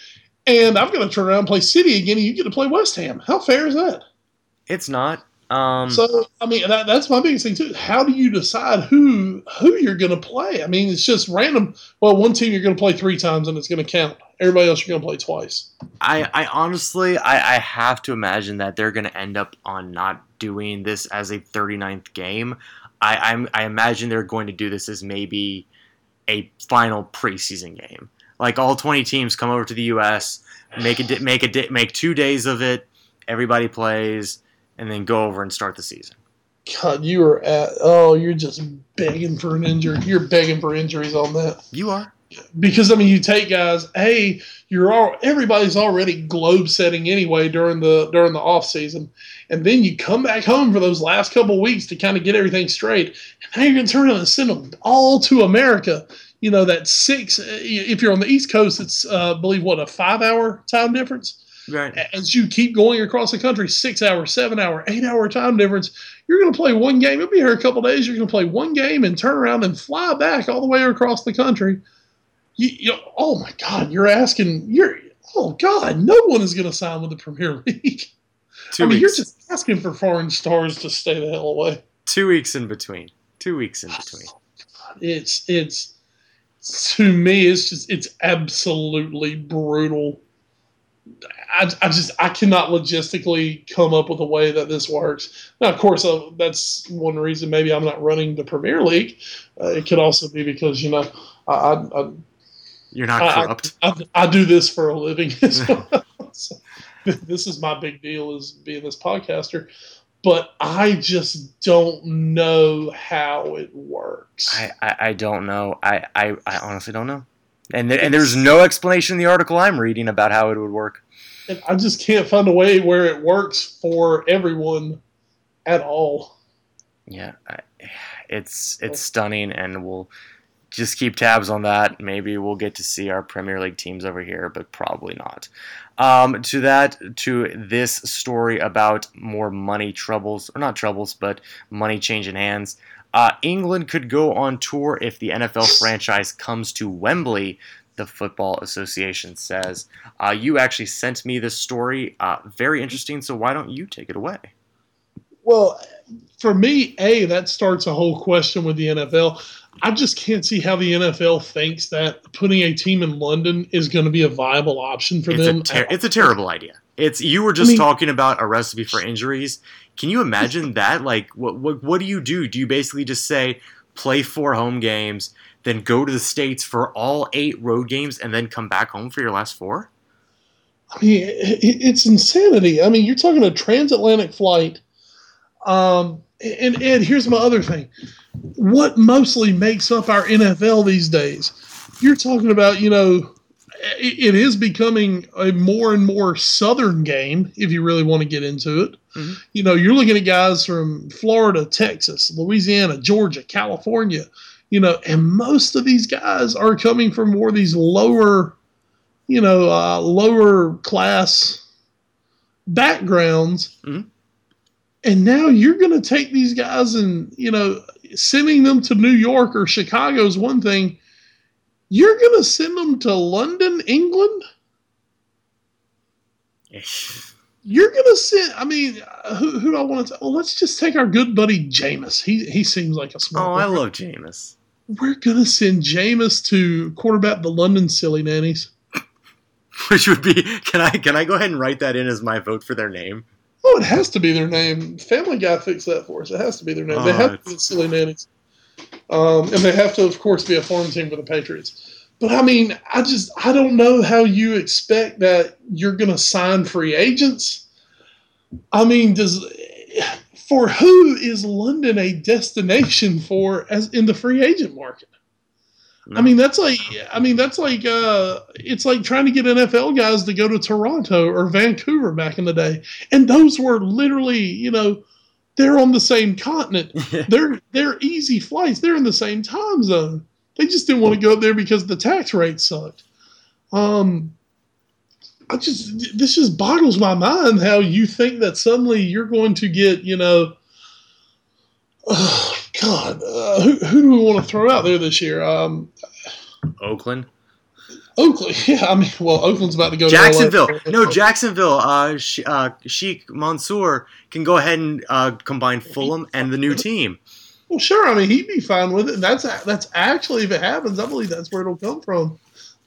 and I've got to turn around and play City again, and you get to play West Ham. How fair is that? It's not. Um, so I mean, that, that's my biggest thing too. How do you decide who who you're going to play? I mean, it's just random. Well, one team you're going to play three times, and it's going to count. Everybody else you're to play twice. I, I honestly, I, I have to imagine that they're going to end up on not doing this as a 39th game. I, I'm, I imagine they're going to do this as maybe a final preseason game. Like all 20 teams come over to the U.S., make a make a make two days of it. Everybody plays and then go over and start the season. God, you are at oh, you're just begging for an injury. You're begging for injuries on that. You are because I mean, you take guys. Hey, you're all everybody's already globe setting anyway during the during the off season, and then you come back home for those last couple weeks to kind of get everything straight. And now you're going to turn around and send them all to America. You know that six. If you're on the East Coast, it's uh, I believe what a five hour time difference. Right. As you keep going across the country, six hour, seven hour, eight hour time difference, you're going to play one game. You'll be here a couple days. You're going to play one game and turn around and fly back all the way across the country. You, you, oh my God, you're asking, you're, oh God, no one is going to sign with the Premier League. Two I mean, weeks. you're just asking for foreign stars to stay the hell away. Two weeks in between. Two weeks in between. It's, it's, to me, it's just, it's absolutely brutal I, I just I cannot logistically come up with a way that this works. Now, of course, uh, that's one reason maybe I'm not running the Premier League. Uh, it could also be because you know I, I you're not corrupt. I, I, do this for a living. so, this is my big deal is being this podcaster, but I just don't know how it works. I, I, I don't know. I, I, I honestly don't know. And, th- and there's no explanation in the article I'm reading about how it would work and I just can't find a way where it works for everyone at all. Yeah, it's it's stunning, and we'll just keep tabs on that. Maybe we'll get to see our Premier League teams over here, but probably not. Um, to that, to this story about more money troubles, or not troubles, but money changing hands. Uh, England could go on tour if the NFL franchise comes to Wembley the Football Association says. Uh, you actually sent me this story. Uh, very interesting. So why don't you take it away? Well, for me, A, that starts a whole question with the NFL. I just can't see how the NFL thinks that putting a team in London is going to be a viable option for it's them. A ter- it's a terrible idea. It's you were just I mean, talking about a recipe for injuries. Can you imagine that? Like, what, what what do you do? Do you basically just say play four home games, then go to the states for all eight road games, and then come back home for your last four? I mean, it's insanity. I mean, you're talking a transatlantic flight. Um, and Ed, here's my other thing. What mostly makes up our NFL these days? You're talking about, you know, it is becoming a more and more southern game if you really want to get into it. Mm-hmm. You know, you're looking at guys from Florida, Texas, Louisiana, Georgia, California, you know, and most of these guys are coming from more of these lower, you know, uh, lower class backgrounds. Mm-hmm. And now you're going to take these guys and, you know, sending them to New York or Chicago is one thing you're going to send them to London, England? You're going to send, I mean, uh, who, who do I want to, well, let's just take our good buddy Jameis. He, he seems like a smart Oh, I love Jameis. We're going to send Jameis to quarterback the London Silly Nannies. Which would be, can I, can I go ahead and write that in as my vote for their name? Oh, it has to be their name. Family Guy fixed that for us. It has to be their name. Oh, they have to be the Silly Nannies. Um, and they have to, of course, be a farm team for the Patriots. But I mean, I just I don't know how you expect that you're going to sign free agents. I mean, does for who is London a destination for as in the free agent market? I mean, that's like, I mean, that's like, uh, it's like trying to get NFL guys to go to Toronto or Vancouver back in the day, and those were literally, you know, they're on the same continent. they're they're easy flights. They're in the same time zone. They just didn't want to go up there because the tax rate sucked. Um, I just this just boggles my mind how you think that suddenly you're going to get, you know, oh, God, uh, who, who do we want to throw out there this year? Um, Oakland. Oakland, yeah. I mean, well, Oakland's about to go. Jacksonville. To no, Jacksonville. Uh, uh, Sheikh Mansour can go ahead and uh, combine Fulham and the new team. Well, sure. I mean, he'd be fine with it. And That's that's actually, if it happens, I believe that's where it'll come from.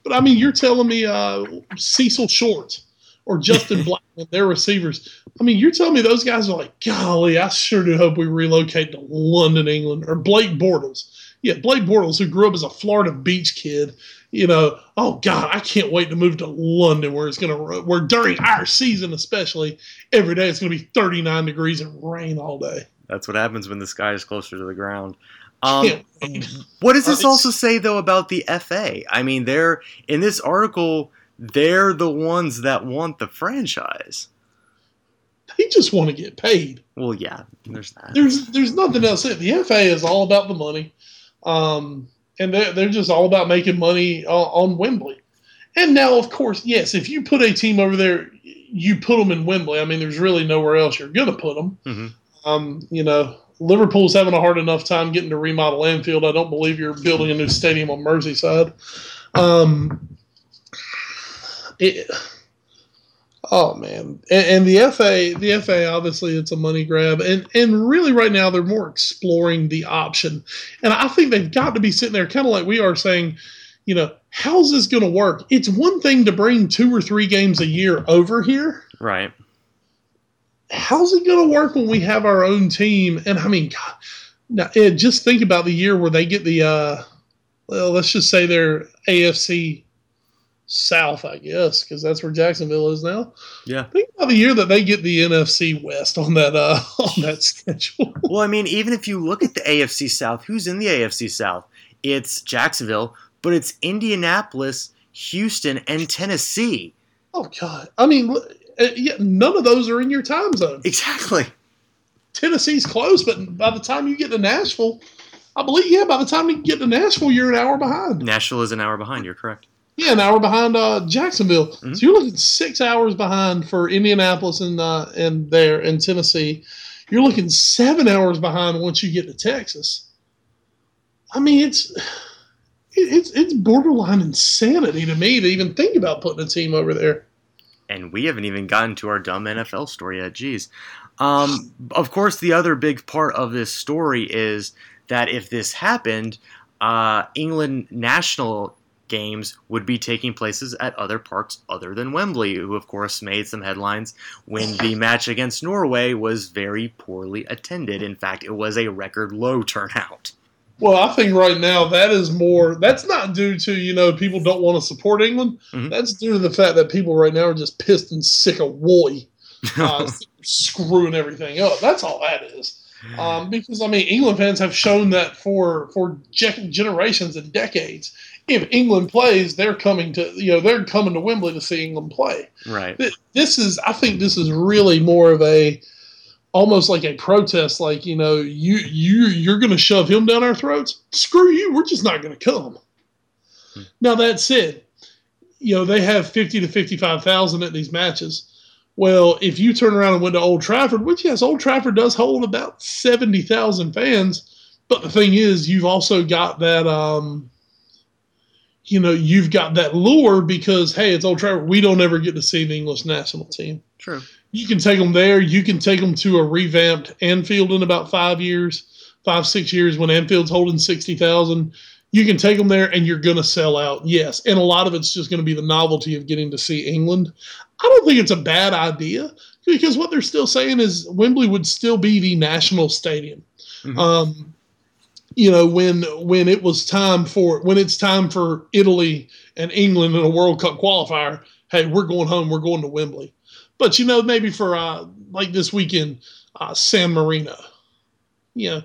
But I mean, you're telling me uh, Cecil Short or Justin Blackmon, their receivers. I mean, you're telling me those guys are like, golly, I sure do hope we relocate to London, England, or Blake Bortles. Yeah, Blake Bortles, who grew up as a Florida Beach kid. You know, oh God, I can't wait to move to London, where it's gonna, where during our season, especially every day, it's gonna be 39 degrees and rain all day. That's what happens when the sky is closer to the ground. Um, what does this also say though about the FA? I mean, they're in this article. They're the ones that want the franchise. They just want to get paid. Well, yeah, there's that. There's there's nothing else. In the FA is all about the money, um, and they're they're just all about making money on, on Wembley. And now, of course, yes, if you put a team over there, you put them in Wembley. I mean, there's really nowhere else you're going to put them. Mm-hmm. Um, you know, Liverpool's having a hard enough time getting to remodel Anfield. I don't believe you're building a new stadium on Merseyside. Um, it, oh man, and, and, the FA, the FA, obviously it's a money grab, and and really right now they're more exploring the option, and I think they've got to be sitting there kind of like we are saying, you know, how's this going to work? It's one thing to bring two or three games a year over here, right? how's it going to work when we have our own team? And I mean, God, now Ed, just think about the year where they get the, uh, well, let's just say they're AFC South, I guess, because that's where Jacksonville is now. Yeah. Think about the year that they get the NFC West on that uh, on that schedule. well, I mean, even if you look at the AFC South, who's in the AFC South? It's Jacksonville, but it's Indianapolis, Houston, and Tennessee. Oh God! I mean, uh, none of those are in your time zone. Exactly. Tennessee's close, but by the time you get to Nashville, I believe, yeah, by the time you get to Nashville, you're an hour behind. Nashville is an hour behind. You're correct. Yeah, an hour behind uh, Jacksonville. Mm-hmm. So you're looking six hours behind for Indianapolis and uh, and there in Tennessee. You're looking seven hours behind once you get to Texas. I mean, it's it's it's borderline insanity to me to even think about putting a team over there and we haven't even gotten to our dumb NFL story yet. Jeez. Um, of course, the other big part of this story is that if this happened, uh, England national games would be taking places at other parks other than Wembley, who of course made some headlines when the match against Norway was very poorly attended. In fact, it was a record low turnout. Well, I think right now that is more. That's not due to you know people don't want to support England. Mm-hmm. That's due to the fact that people right now are just pissed and sick of Woy uh, screwing everything up. That's all that is. Um, because I mean, England fans have shown that for for generations and decades. If England plays, they're coming to you know they're coming to Wembley to see England play. Right. This is I think this is really more of a almost like a protest like you know you you you're going to shove him down our throats screw you we're just not going to come hmm. now that said you know they have 50 to 55,000 at these matches well if you turn around and went to Old Trafford which yes Old Trafford does hold about 70,000 fans but the thing is you've also got that um you know you've got that lure because hey it's Old Trafford we don't ever get to see the English national team true you can take them there. You can take them to a revamped Anfield in about five years, five six years when Anfield's holding sixty thousand. You can take them there, and you're going to sell out. Yes, and a lot of it's just going to be the novelty of getting to see England. I don't think it's a bad idea because what they're still saying is Wembley would still be the national stadium. Mm-hmm. Um, you know, when when it was time for when it's time for Italy and England in a World Cup qualifier, hey, we're going home. We're going to Wembley. But you know, maybe for uh, like this weekend, uh, San Marino. You know,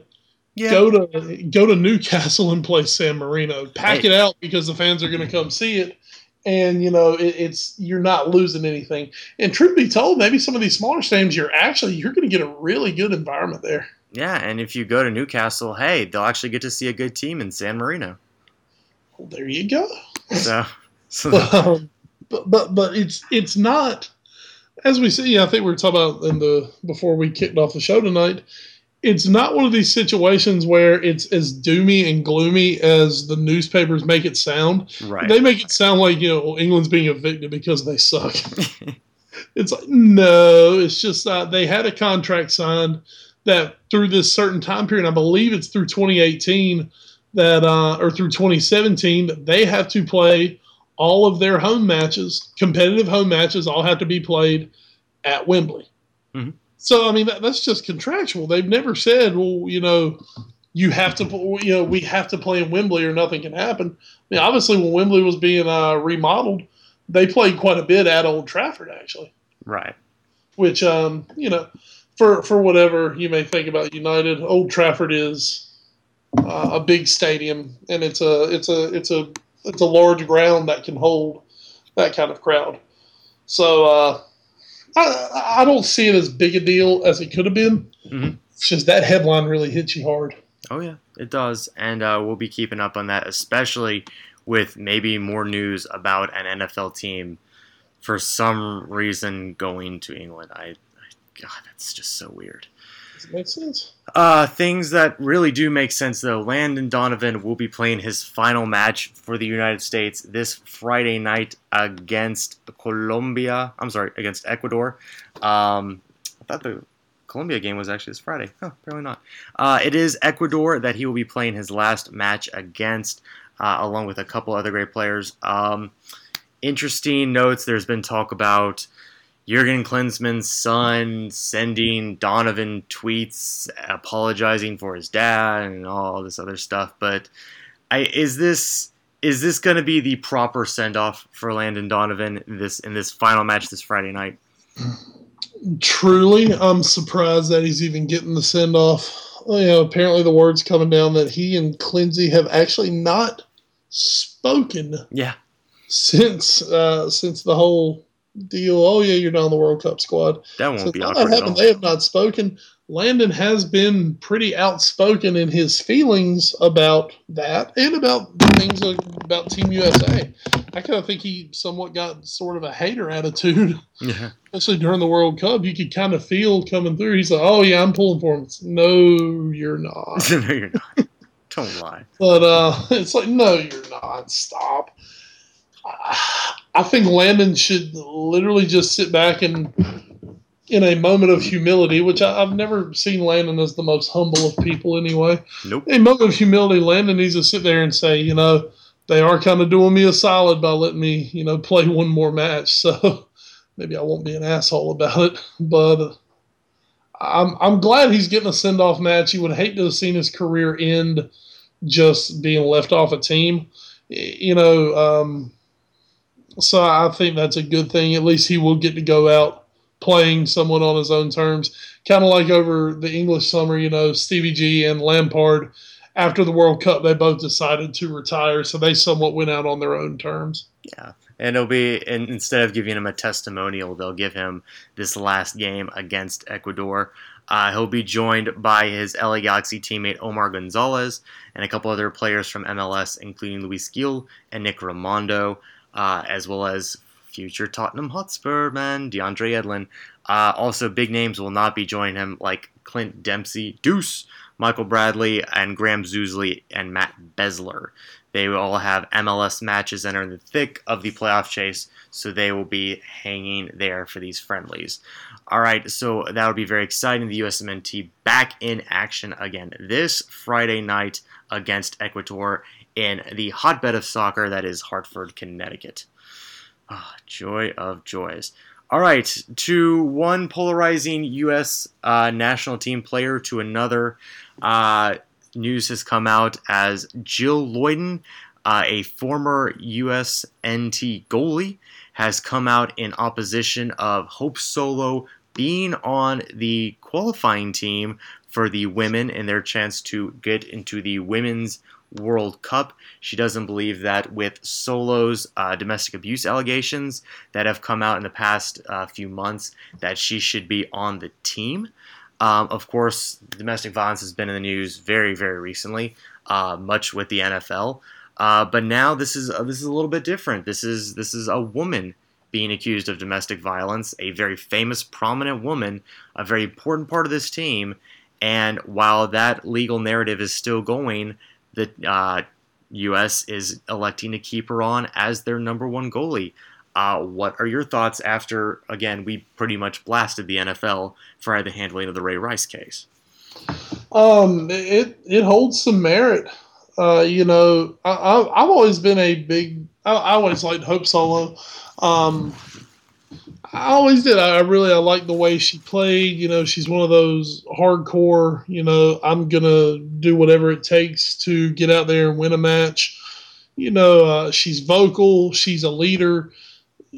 Yeah. Go to go to Newcastle and play San Marino. Pack Hey. it out because the fans are going to come see it, and you know it, it's you're not losing anything. And truth be told, maybe some of these smaller stadiums, you're actually you're going to get a really good environment there. Yeah, and if you go to Newcastle, hey, they'll actually get to see a good team in San Marino. Well, there you go. So, so um, but but but it's it's not as we see. I think we were talking about in the before we kicked off the show tonight. It's not one of these situations where it's as doomy and gloomy as the newspapers make it sound. right. They make it sound like you know England's being evicted because they suck. it's like no, it's just uh, they had a contract signed that through this certain time period. I believe it's through 2018 that uh, or through 2017 that they have to play all of their home matches, competitive home matches, all have to be played at Wembley. Mhm. So I mean that, that's just contractual. They've never said, well, you know, you have to, you know, we have to play in Wembley or nothing can happen. I mean, obviously, when Wembley was being uh, remodeled, they played quite a bit at Old Trafford, actually. right. Which, um, you know, for for whatever you may think about United, Old Trafford is uh, a big stadium, and it's a it's a it's a it's a large ground that can hold that kind of crowd. So uh, I I don't see it as big a deal as it could have been. Mhm. It's just that headline really hits you hard. Oh yeah, it does, and uh, we'll be keeping up on that, especially with maybe more news about an NFL team for some reason going to England. I God, that's just so weird. Does it make sense? Uh, things that really do make sense though. Landon Donovan will be playing his final match for the United States this Friday night against Colombia. I'm sorry, against Ecuador. Um, I thought the Colombia game was actually this Friday. Huh, apparently not. Uh, it is Ecuador that he will be playing his last match against, uh, along with a couple other great players. Um, interesting notes. There's been talk about Jurgen Klinsmann's son sending Donovan tweets apologizing for his dad and all this other stuff. But I, is this is this going to be the proper send off for Landon Donovan in this in this final match this Friday night? Truly, I'm surprised that he's even getting the send off. You know, apparently the word's coming down that he and Clincy have actually not spoken Yeah, since uh, since the whole deal. Oh yeah, you're down the World Cup squad. that won't Since be awkward that happened, they have not spoken. Landon has been pretty outspoken in his feelings about that and about things like, about Team USA. I kind of think he somewhat got sort of a hater attitude Yeah, especially during the World Cup, you could kind of feel coming through. He's like, "Oh yeah, I'm pulling for him." It's, no, you're not. no, you're not. Don't lie. But uh, it's like, no, you're not. Stop. I think Landon should literally just sit back and, in a moment of humility, which I, I've never seen Landon as the most humble of people anyway. Nope. A moment of humility, Landon needs to sit there and say, you know, they are kind of doing me a solid by letting me, you know, play one more match. So maybe I won't be an asshole about it. But I'm I'm glad he's getting a send off match. You would hate to have seen his career end just being left off a team. You know, um, so I think that's a good thing. At least he will get to go out playing someone on his own terms. Kind of like over the English summer, you know, Stevie G and Lampard. After the World Cup, they both decided to retire, so they somewhat went out on their own terms. Yeah. And it'll be, and instead of giving him a testimonial, they'll give him this last game against Ecuador. Uh, he'll be joined by his LA Galaxy teammate Omar Gonzalez and a couple other players from MLS, including Luis Gil and Nick Rimando, uh, as well as future Tottenham Hotspur man DeAndre Yedlin. Uh, also, big names will not be joining him, like Clint Dempsey, Deuce, Michael Bradley, and Graham Zusi and Matt Besler. They will all have MLS matches and are in the thick of the playoff chase, so they will be hanging there for these friendlies. All right, so that would be very exciting. The USMNT back in action again this Friday night against Ecuador in the hotbed of soccer that is Hartford, Connecticut. Ah, joy of joys. All right, to one polarizing U.S. Uh, national team player to another. Uh, news has come out as Jill Loyden, uh, a former USNT goalie, has come out in opposition of Hope Solo being on the qualifying team for the women and their chance to get into the women's World Cup. She doesn't believe that with Solo's uh, domestic abuse allegations that have come out in the past uh, few months, that she should be on the team. Um, of course, domestic violence has been in the news very, very recently, uh, much with the NFL. Uh, but now this is uh, this is a little bit different. This is this is a woman being accused of domestic violence, a very famous, prominent woman, a very important part of this team. And while that legal narrative is still going, the uh, U.S. is electing to keep her on as their number one goalie. Uh, what are your thoughts after, again, we pretty much blasted the NFL for the handling of the Ray Rice case? Um, it it holds some merit. Uh, you know, I, have always been a big. I, I always liked Hope Solo. Um, I always did. I really I like the way she played. You know, she's one of those hardcore. You know, I'm gonna do whatever it takes to get out there and win a match. You know, uh, she's vocal. She's a leader.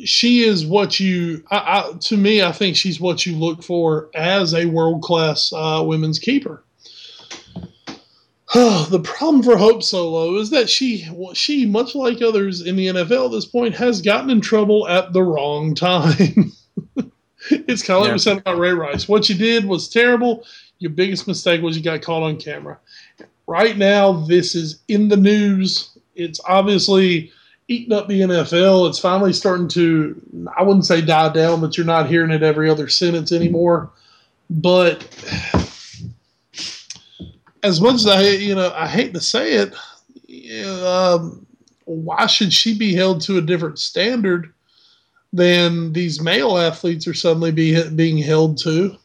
She is what you. I, I, to me, I think she's what you look for as a world class uh, women's keeper. the problem for Hope Solo is that she, she, much like others in the NFL at this point, has gotten in trouble at the wrong time. it's kind of like we said about Ray Rice. What you did was terrible. Your biggest mistake was you got caught on camera. Right now, this is in the news. It's obviously eating up the NFL. It's finally starting to, I wouldn't say die down, but you're not hearing it every other sentence anymore. But as much as I, you know, I hate to say it, um, why should she be held to a different standard than these male athletes are suddenly be, being held to?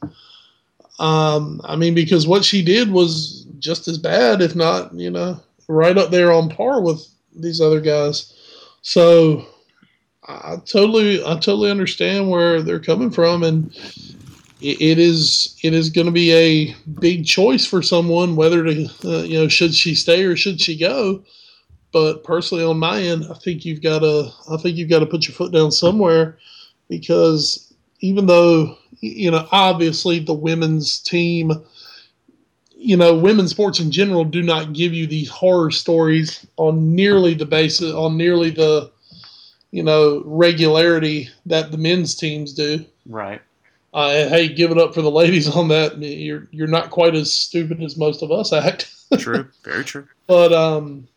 Um, I mean, because what she did was just as bad, if not, you know, right up there on par with these other guys. So I totally, I totally understand where they're coming from, and it is it is going to be a big choice for someone whether to uh, you know should she stay or should she go. But personally, on my end, I think you've got to I think you've got to put your foot down somewhere because even though you know obviously the women's team you know women's sports in general do not give you these horror stories on nearly the basis on nearly the you know regularity that the men's teams do right uh, hey, give it up for the ladies on that. You're you're not quite as stupid as most of us act. true, very true. But um,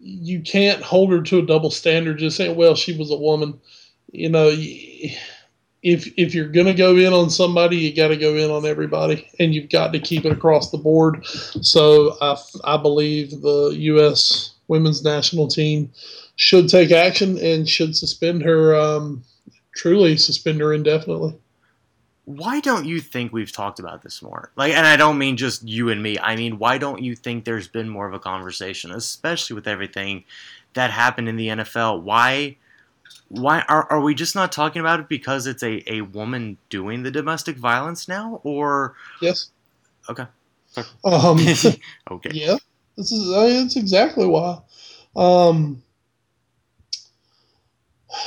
you can't hold her to a double standard. Just saying, well, she was a woman. You know, if if you're gonna go in on somebody, you got to go in on everybody, and you've got to keep it across the board. So I I believe the U.S. women's national team should take action and should suspend her. Um, truly suspend her indefinitely why don't you think we've talked about this more? Like, and I don't mean just you and me. I mean, why don't you think there's been more of a conversation, especially with everything that happened in the NFL? Why, why are, are we just not talking about it because it's a, a woman doing the domestic violence now, or yes? Okay. Um, okay. Yeah, this is uh, that's exactly why. Um,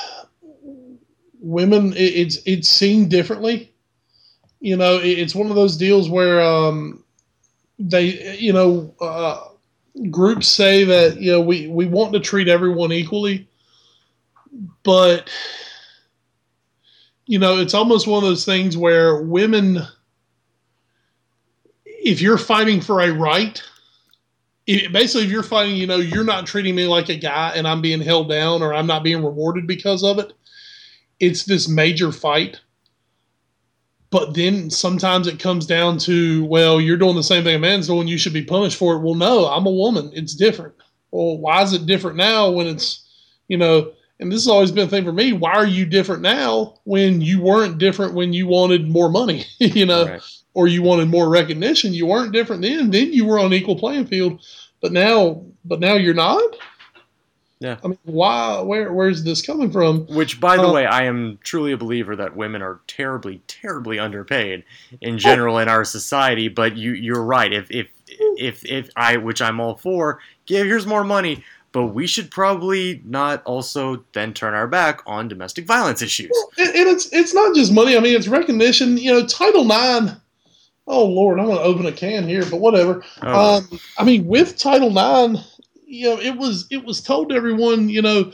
women, it, it's it's seen differently you know, it's one of those deals where um, they, you know, uh, groups say that you know we we want to treat everyone equally, but you know, it's almost one of those things where women, if you're fighting for a right, it, basically, if you're fighting, you know, you're not treating me like a guy and I'm being held down or I'm not being rewarded because of it. It's this major fight but then sometimes it comes down to, well, you're doing the same thing a man's doing, you should be punished for it. Well, no, I'm a woman. It's different. Well, why is it different now when it's, you know, and this has always been a thing for me. Why are you different now when you weren't different when you wanted more money, you know, right. or you wanted more recognition? You weren't different then. Then you were on equal playing field, but now, but now you're not. Yeah. I mean, why? Where? Where's this coming from? Which, by the uh, way, I am truly a believer that women are terribly, terribly underpaid in general in our society. But you, you're right. If, if, if, if I, which I'm all for, give here's more money. But we should probably not also then turn our back on domestic violence issues. Well, and, and it's it's not just money. I mean, it's recognition. You know, Title IX oh Lord, I'm going to open a can here, but whatever. Oh, Um, I mean, with Title IX, you know, it was it was told to everyone, you know,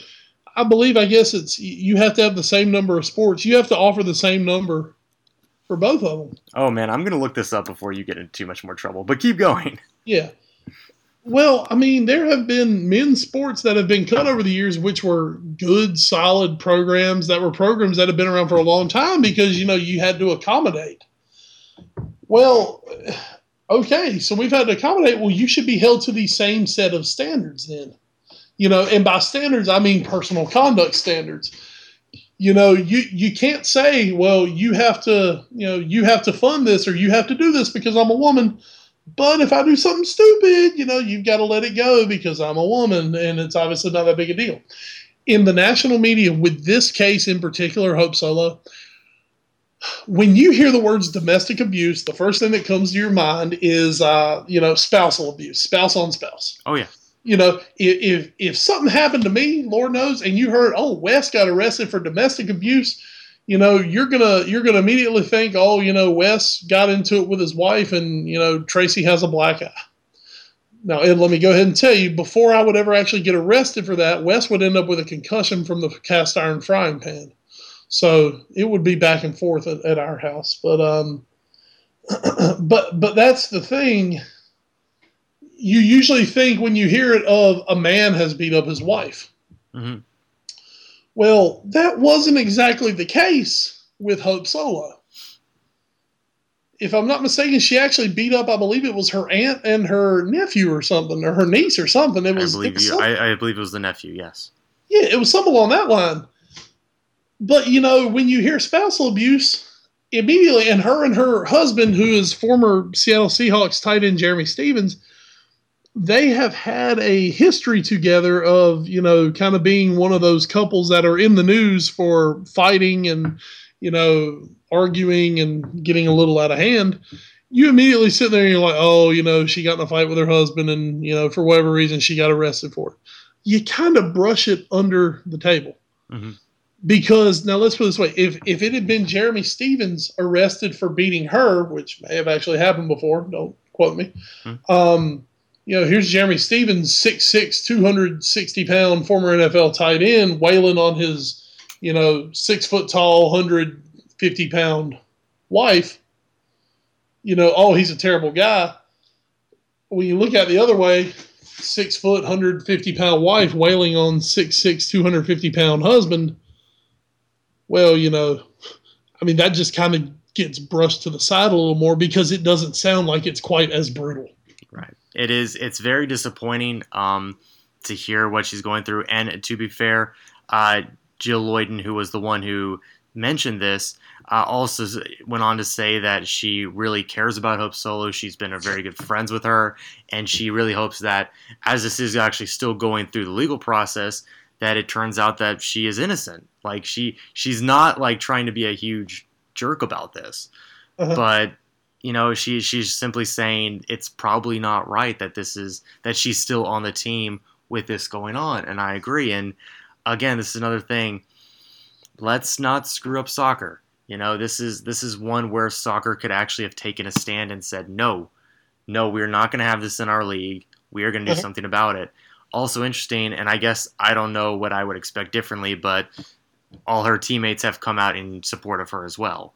I believe, I guess it's you have to have the same number of sports. You have to offer the same number for both of them. oh man, I'm gonna look this up before you get into too much more trouble. But keep going. Yeah. Well, I mean, there have been men's sports that have been cut over the years, which were good, solid programs that were programs that have been around for a long time because, you know, you had to accommodate. Well, okay, so we've had to accommodate. Well, you should be held to the same set of standards then. You know, and by standards, I mean personal conduct standards. You know, you, you can't say, well, you have to, you know, you have to fund this or you have to do this because I'm a woman. But if I do something stupid, you know, you've got to let it go because I'm a woman, and it's obviously not that big a deal. In the national media, with this case in particular, Hope Solo, when you hear the words domestic abuse, the first thing that comes to your mind is, uh, you know, spousal abuse, spouse on spouse. Oh yeah. You know, if, if if something happened to me, Lord knows, and you heard, oh, Wes got arrested for domestic abuse, you know, you're gonna you're gonna immediately think, oh, you know, Wes got into it with his wife, and you know, Tracy has a black eye. Now, Ed, let me go ahead and tell you, before I would ever actually get arrested for that, Wes would end up with a concussion from the cast iron frying pan. So it would be back and forth at, at our house. But um, but but that's the thing. You usually think when you hear it of a man has beat up his wife. hmm Well, that wasn't exactly the case with Hope Solo. If I'm not mistaken, she actually beat up, I believe it was her aunt and her nephew or something, or her niece or something. It I was, it was you. I, I believe it was the nephew. Yes. yeah, it was something along that line. But you know, when you hear spousal abuse, immediately, and her and her husband, who is former Seattle Seahawks tight end Jerramy Stevens, they have had a history together of you know kind of being one of those couples that are in the news for fighting and you know arguing and getting a little out of hand. You immediately sit there and you're like, oh, you know, she got in a fight with her husband, and you know, for whatever reason, she got arrested for it you kind of brush it under the table. Mhm. Because now let's put it this way: if if it had been Jerramy Stevens arrested for beating her, which may have actually happened before, don't quote me. Hmm. Um, you know, here's Jerramy Stevens, 6'6", 260 pound former NFL tight end, wailing on his, you know, six foot tall, 150 pound wife. You know, oh, he's a terrible guy. When you look at it the other way, six foot, 150 pound wife wailing on six six, 250 pound husband. Well, you know, I mean, that just kind of gets brushed to the side a little more because it doesn't sound like it's quite as brutal. Right. It is. It's very disappointing um, to hear what she's going through. And to be fair, uh, Jill Loyden, who was the one who mentioned this, uh, also went on to say that she really cares about Hope Solo. She's been a very good friends with her, and she really hopes that as this is actually still going through the legal process, that it turns out that she is innocent. Like she, she's not like trying to be a huge jerk about this Uh-huh. but you know she she's simply saying it's probably not right that this is that she's still on the team with this going on and I agree and again this is another thing let's not screw up soccer you know this is this is one where soccer could actually have taken a stand and said no no we're not going to have this in our league we are going to do Mhm. something about it also interesting and I guess I don't know what I would expect differently but all her teammates have come out in support of her as well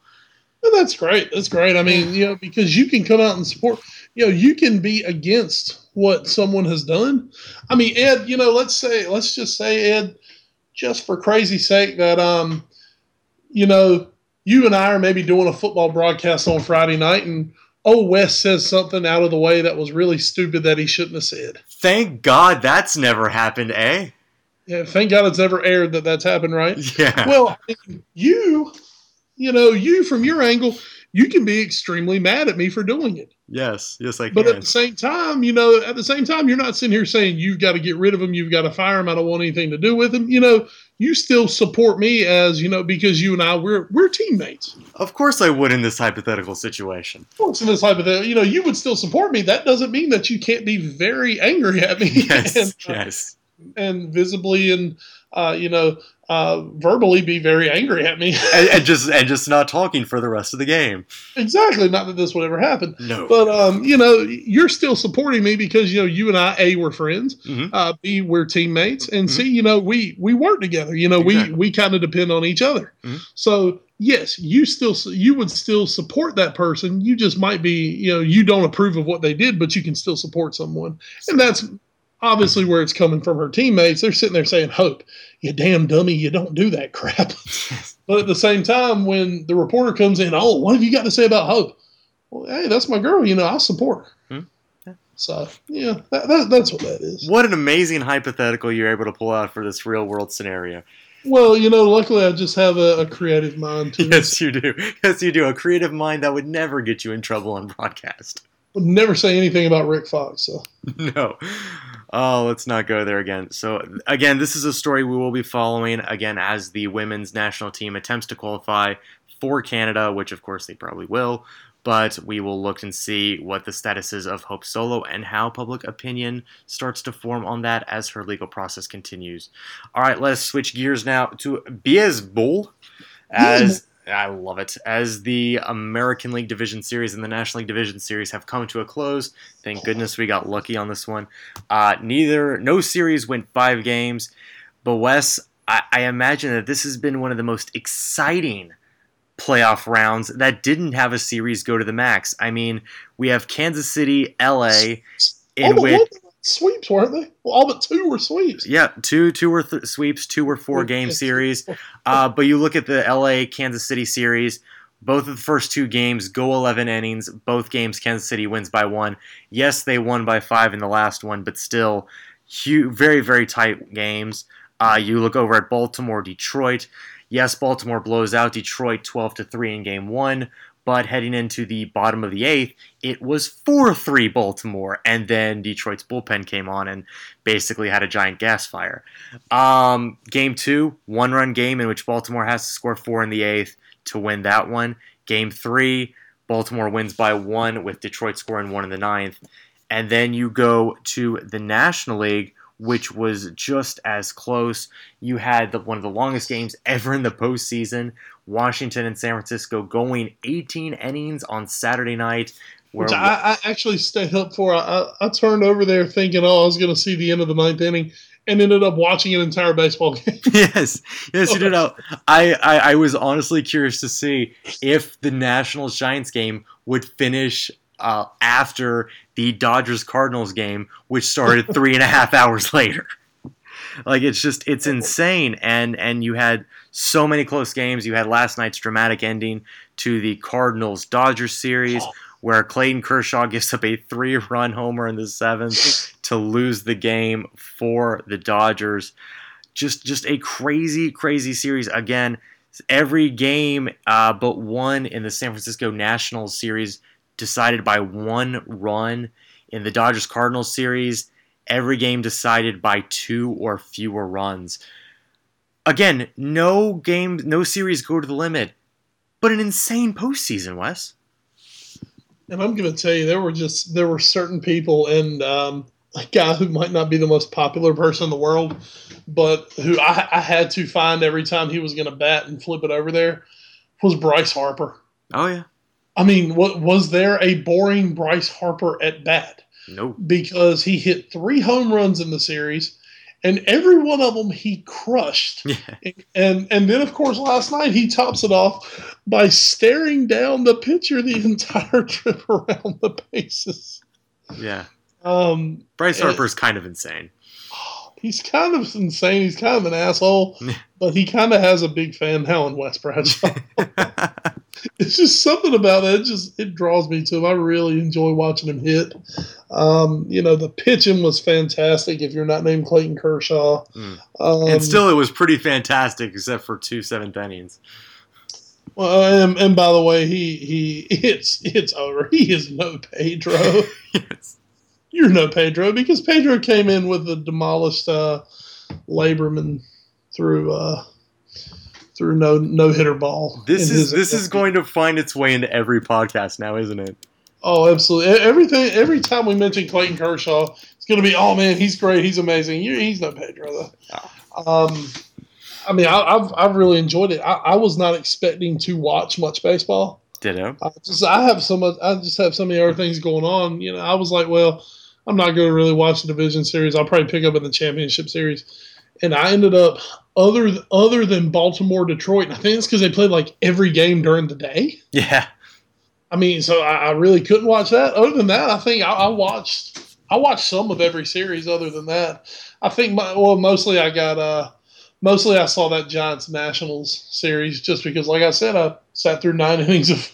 Well, that's great. That's great. I mean, you know, because you can come out and support, you know, you can be against what someone has done. I mean, Ed, you know, let's say, let's just say, Ed, just for crazy sake, that, um, you know, you and I are maybe doing a football broadcast on Friday night and, oh, Wes says something out of the way that was really stupid that he shouldn't have said. Thank God that's never happened, eh? Yeah, thank God it's never aired that that's happened, right? Yeah. well, you, you know, you from your angle, you can be extremely mad at me for doing it. yes, yes, I can. But at the same time, you know, at the same time, you're not sitting here saying you've got to get rid of him, you've got to fire him. I don't want anything to do with him. You know, you still support me as you know because you and I we're we're teammates. Of course I would in this hypothetical situation. Of course, in this hypothetical, you know, you would still support me. That doesn't mean that you can't be very angry at me Yes, and, uh, yes. and visibly and uh, you know uh, verbally be very angry at me. and, and just and just not talking for the rest of the game. exactly. Not that this would ever happen. No. But um, you know, you're still supporting me because you know you and I a were friends, Mhm. uh, b we're teammates, and Mhm. c you know we we work together. You know Exactly. we we kind of depend on each other. Mhm. So yes, you still you would still support that person. You just might be you know you don't approve of what they did, but you can still support someone, and that's obviously where it's coming from her teammates. They're sitting there saying, "Hope, you damn dummy, you don't do that crap." But at the same time, when the reporter comes in, oh, what have you got to say about Hope? Well, hey, that's my girl. You know, I support her. Hmm. Yeah. So yeah, that, that, that's what that is. What an amazing hypothetical you're able to pull out for this real world scenario. Well, you know, luckily I just have a, a creative mind too. Yes, you do. Yes, you do. A creative mind that would never get you in trouble on broadcast. Would never say anything about Rick Fox. So no. Oh, let's not go there again. So, again, this is a story we will be following again as the women's national team attempts to qualify for Canada, which of course they probably will. But we will look and see what the status is of Hope Solo and how public opinion starts to form on that as her legal process continues. All right, let's switch gears now to baseball. As I love it. As the American League Division Series and the National League Division Series have come to a close, thank goodness we got lucky on this one. Uh, neither, no series went five games, but Wes, I, I imagine that this has been one of the most exciting playoff rounds that didn't have a series go to the max. I mean, we have Kansas City, LA, in but which sweeps weren't they? Well, all but two were sweeps. yeah, two two were th- sweeps, two were four game series. Uh, but you look at the LA Kansas City series, both of the first two games go 11 innings. Both games Kansas City wins by one. Yes, they won by five in the last one, but still, hu very, very tight games. Uh, you look over at Baltimore, Detroit. Yes, Baltimore blows out Detroit 12 to 3 in game one, but heading into the bottom of the eighth, it was 4 3 Baltimore, and then Detroit's bullpen came on and basically had a giant gas fire. Um, game two, one run game in which Baltimore has to score four in the eighth to win that one. Game three, Baltimore wins by one with Detroit scoring one in the ninth. And then you go to the National League, which was just as close. You had the, one of the longest games ever in the postseason. Washington and San Francisco going 18 innings on Saturday night. Which I, I actually stayed up for. I, I, turned over there thinking, oh, I was going to see the end of the ninth inning, and ended up watching an entire baseball game. yes, yes, you did know. I, I, I was honestly curious to see if the Nationals Giants game would finish uh, after the Dodgers Cardinals game, which started three and a half hours later. Like it's just it's insane, and and you had so many close games. You had last night's dramatic ending to the Cardinals Dodgers series, where Clayton Kershaw gives up a three-run homer in the seventh to lose the game for the Dodgers just just a crazy crazy series again every game uh, but one in the san francisco nationals series decided by one run in the dodgers cardinals series every game decided by two or fewer runs. Again no game no series go to the limit but an insane postseason wes. And I'm going to tell you, there were just there were certain people, and um, a guy who might not be the most popular person in the world, but who I, I had to find every time he was going to bat and flip it over there, was Bryce Harper. oh yeah I mean, what was there a boring Bryce Harper at bat? no Because he hit three home runs in the series, and every one of them he crushed. yeah And and then of course last night he tops it off by staring down the pitcher the entire trip around the bases. yeah Um, bryce Eh. harper's kind of insane he's kind of insane. He's kind of an asshole, but he kind of has a big fan now in Wes Bradshaw. it's just something about it. it. Just it draws me to him. I really enjoy watching him hit. Um, you know, the pitching was fantastic. If you're not named Clayton Kershaw, Mm. um, and still, it was pretty fantastic, except for two seventh innings. Well, and, and by the way, he he it's it's over. He is no Pedro. yes. You're no Pedro because Pedro came in with a demolished uh, Laberman through uh, through no no hitter ball. This is his- this is going to find its way into every podcast now, isn't it? Oh, absolutely. Everything. Every time we mention Clayton Kershaw, it's going to be, oh man, he's great, he's amazing. You, he's no Pedro though. Um, I mean, I, have I've really enjoyed it. I, I, was not expecting to watch much baseball. Ditto. I just I have so much. I just have so many other things going on. You know, I was like, well, I'm not going to really watch the division series. I'll probably pick up in the championship series. And I ended up other other than Baltimore Detroit. And I think it's because they played like every game during the day. Yeah. I mean, so I, I really couldn't watch that. Other than that, I think I, I watched I watched some of every series. Other than that, I think my, well mostly I got uh mostly I saw that Giants Nationals series just because, like I said, I sat through nine innings of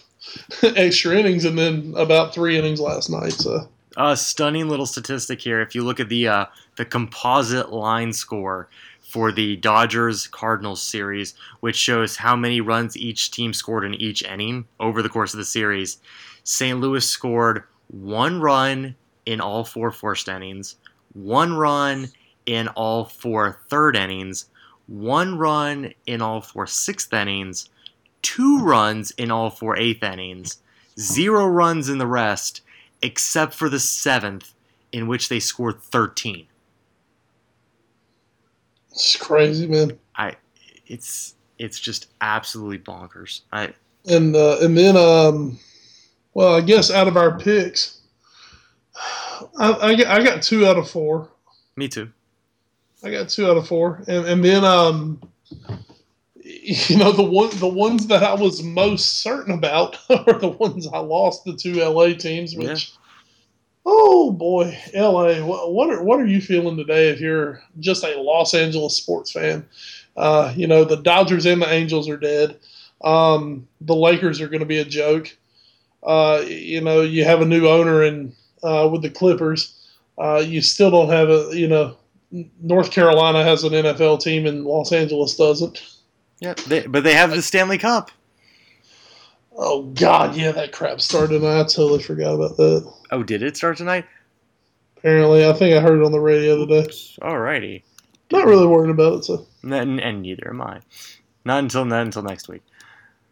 extra innings and then about three innings last night. So, a uh, stunning little statistic here. If you look at the uh, the composite line score for the Dodgers Cardinals series, which shows how many runs each team scored in each inning over the course of the series, St. Louis scored one run in all four first innings, one run in all four third innings, one run in all four sixth innings, two runs in all four eighth innings, zero runs in the rest, except for the seventh, in which they scored 13. It's crazy, man. I, it's it's just absolutely bonkers. I and uh, and then um, well, I guess out of our picks, I, I, I got two out of four. Me too. I got two out of four, and and then um, you know the one the ones that I was most certain about are the ones I lost the two LA teams, which. Yeah. Oh boy, LA! What, what are what are you feeling today? If you're just a Los Angeles sports fan, uh, you know the Dodgers and the Angels are dead. Um, the Lakers are going to be a joke. Uh, you know you have a new owner and uh, with the Clippers. Uh, you still don't have a you know North Carolina has an NFL team and Los Angeles doesn't. Yeah, they, but they have the Stanley Cup. Oh God, yeah, that crap started tonight. I totally forgot about that. Oh, did it start tonight? Apparently, I think I heard it on the radio today. Alrighty. Not really worried about it, so. And, and neither am I. Not until not until next week.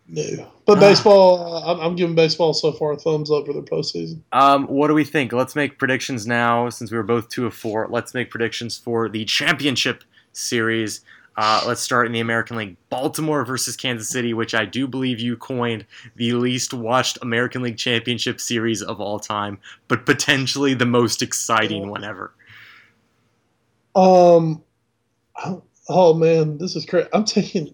No, but baseball. Uh, I'm, I'm, giving baseball so far a thumbs up for their postseason. Um, what do we think? Let's make predictions now, since we were both two of four. Let's make predictions for the championship series. Uh, let's start in the American League. Baltimore versus Kansas City, which I do believe you coined the least watched American League Championship series of all time, but potentially the most exciting one ever. Um, oh, oh man, this is crazy. I'm taking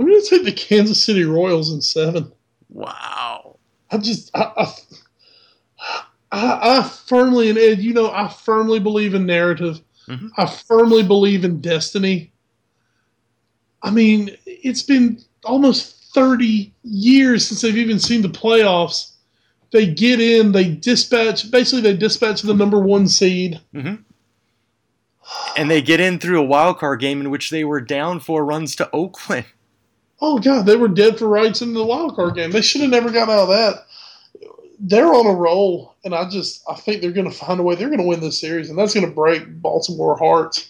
I'm going to take the Kansas City Royals in seven. Wow. I'm just, I, I, I, I firmly, and Ed, you know, I firmly believe in narrative. Mm-hmm. I firmly believe in destiny. I mean, it's been almost 30 years since they've even seen the playoffs. They get in, they dispatch, basically, they dispatch the number one seed. Mm-hmm. And they get in through a wild card game in which they were down four runs to Oakland oh god, they were dead for rights in the wild card game. They should have never got out of that. They're on a roll, and I just I think they're going to find a way. They're going to win this series, and that's going to break Baltimore hearts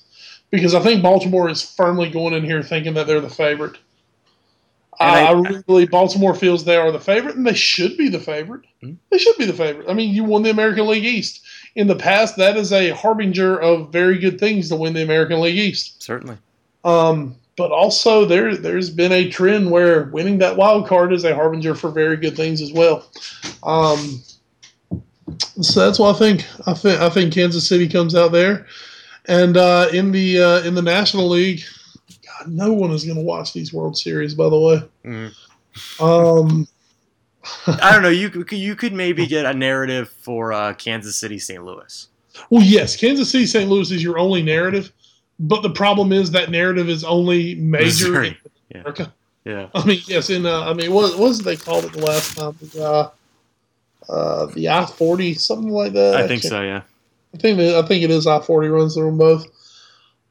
because I think Baltimore is firmly going in here thinking that they're the favorite. I, I, really believe Baltimore feels they are the favorite, and they should be the favorite. Mm-hmm. They should be the favorite. I mean, you won the American League East. In the past, that is a harbinger of very good things to win the American League East. Certainly. Um, but also there there's been a trend where winning that wild card is a harbinger for very good things as well. Um, so that's why I think I think I think Kansas City comes out there, and uh, in the uh, in the National League, God, no one is going to watch these World Series. By the way, mm. um, I don't know. You you could maybe get a narrative for uh, Kansas City, St. Louis. Well, yes, Kansas City, St. Louis is your only narrative. But the problem is that narrative is only major in America. Yeah. yeah. I mean, yes, in uh, I mean, what, what was they called it the last time? Uh, uh, the I forty, something like that. I, I think so. Yeah. I think I think it is I forty runs through them both.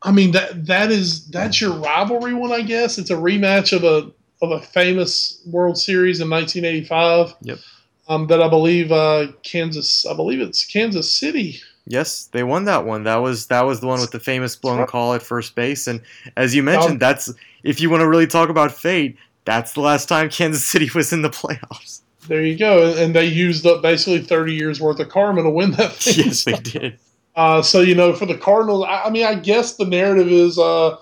I mean that that is that's your rivalry one, I guess. It's a rematch of a of a famous World Series in 1985. Yep. Um, that I believe uh, Kansas, I believe it's Kansas City Yes, they won that one. That was that was the one with the famous blown call at first base. And as you mentioned, that's if you want to really talk about fate, that's the last time Kansas City was in the playoffs. There you go. And they used up basically 30 years worth of karma to win that thing. Yes, they did. Uh, so you know, for the Cardinals, I, I, mean, I guess the narrative is, uh,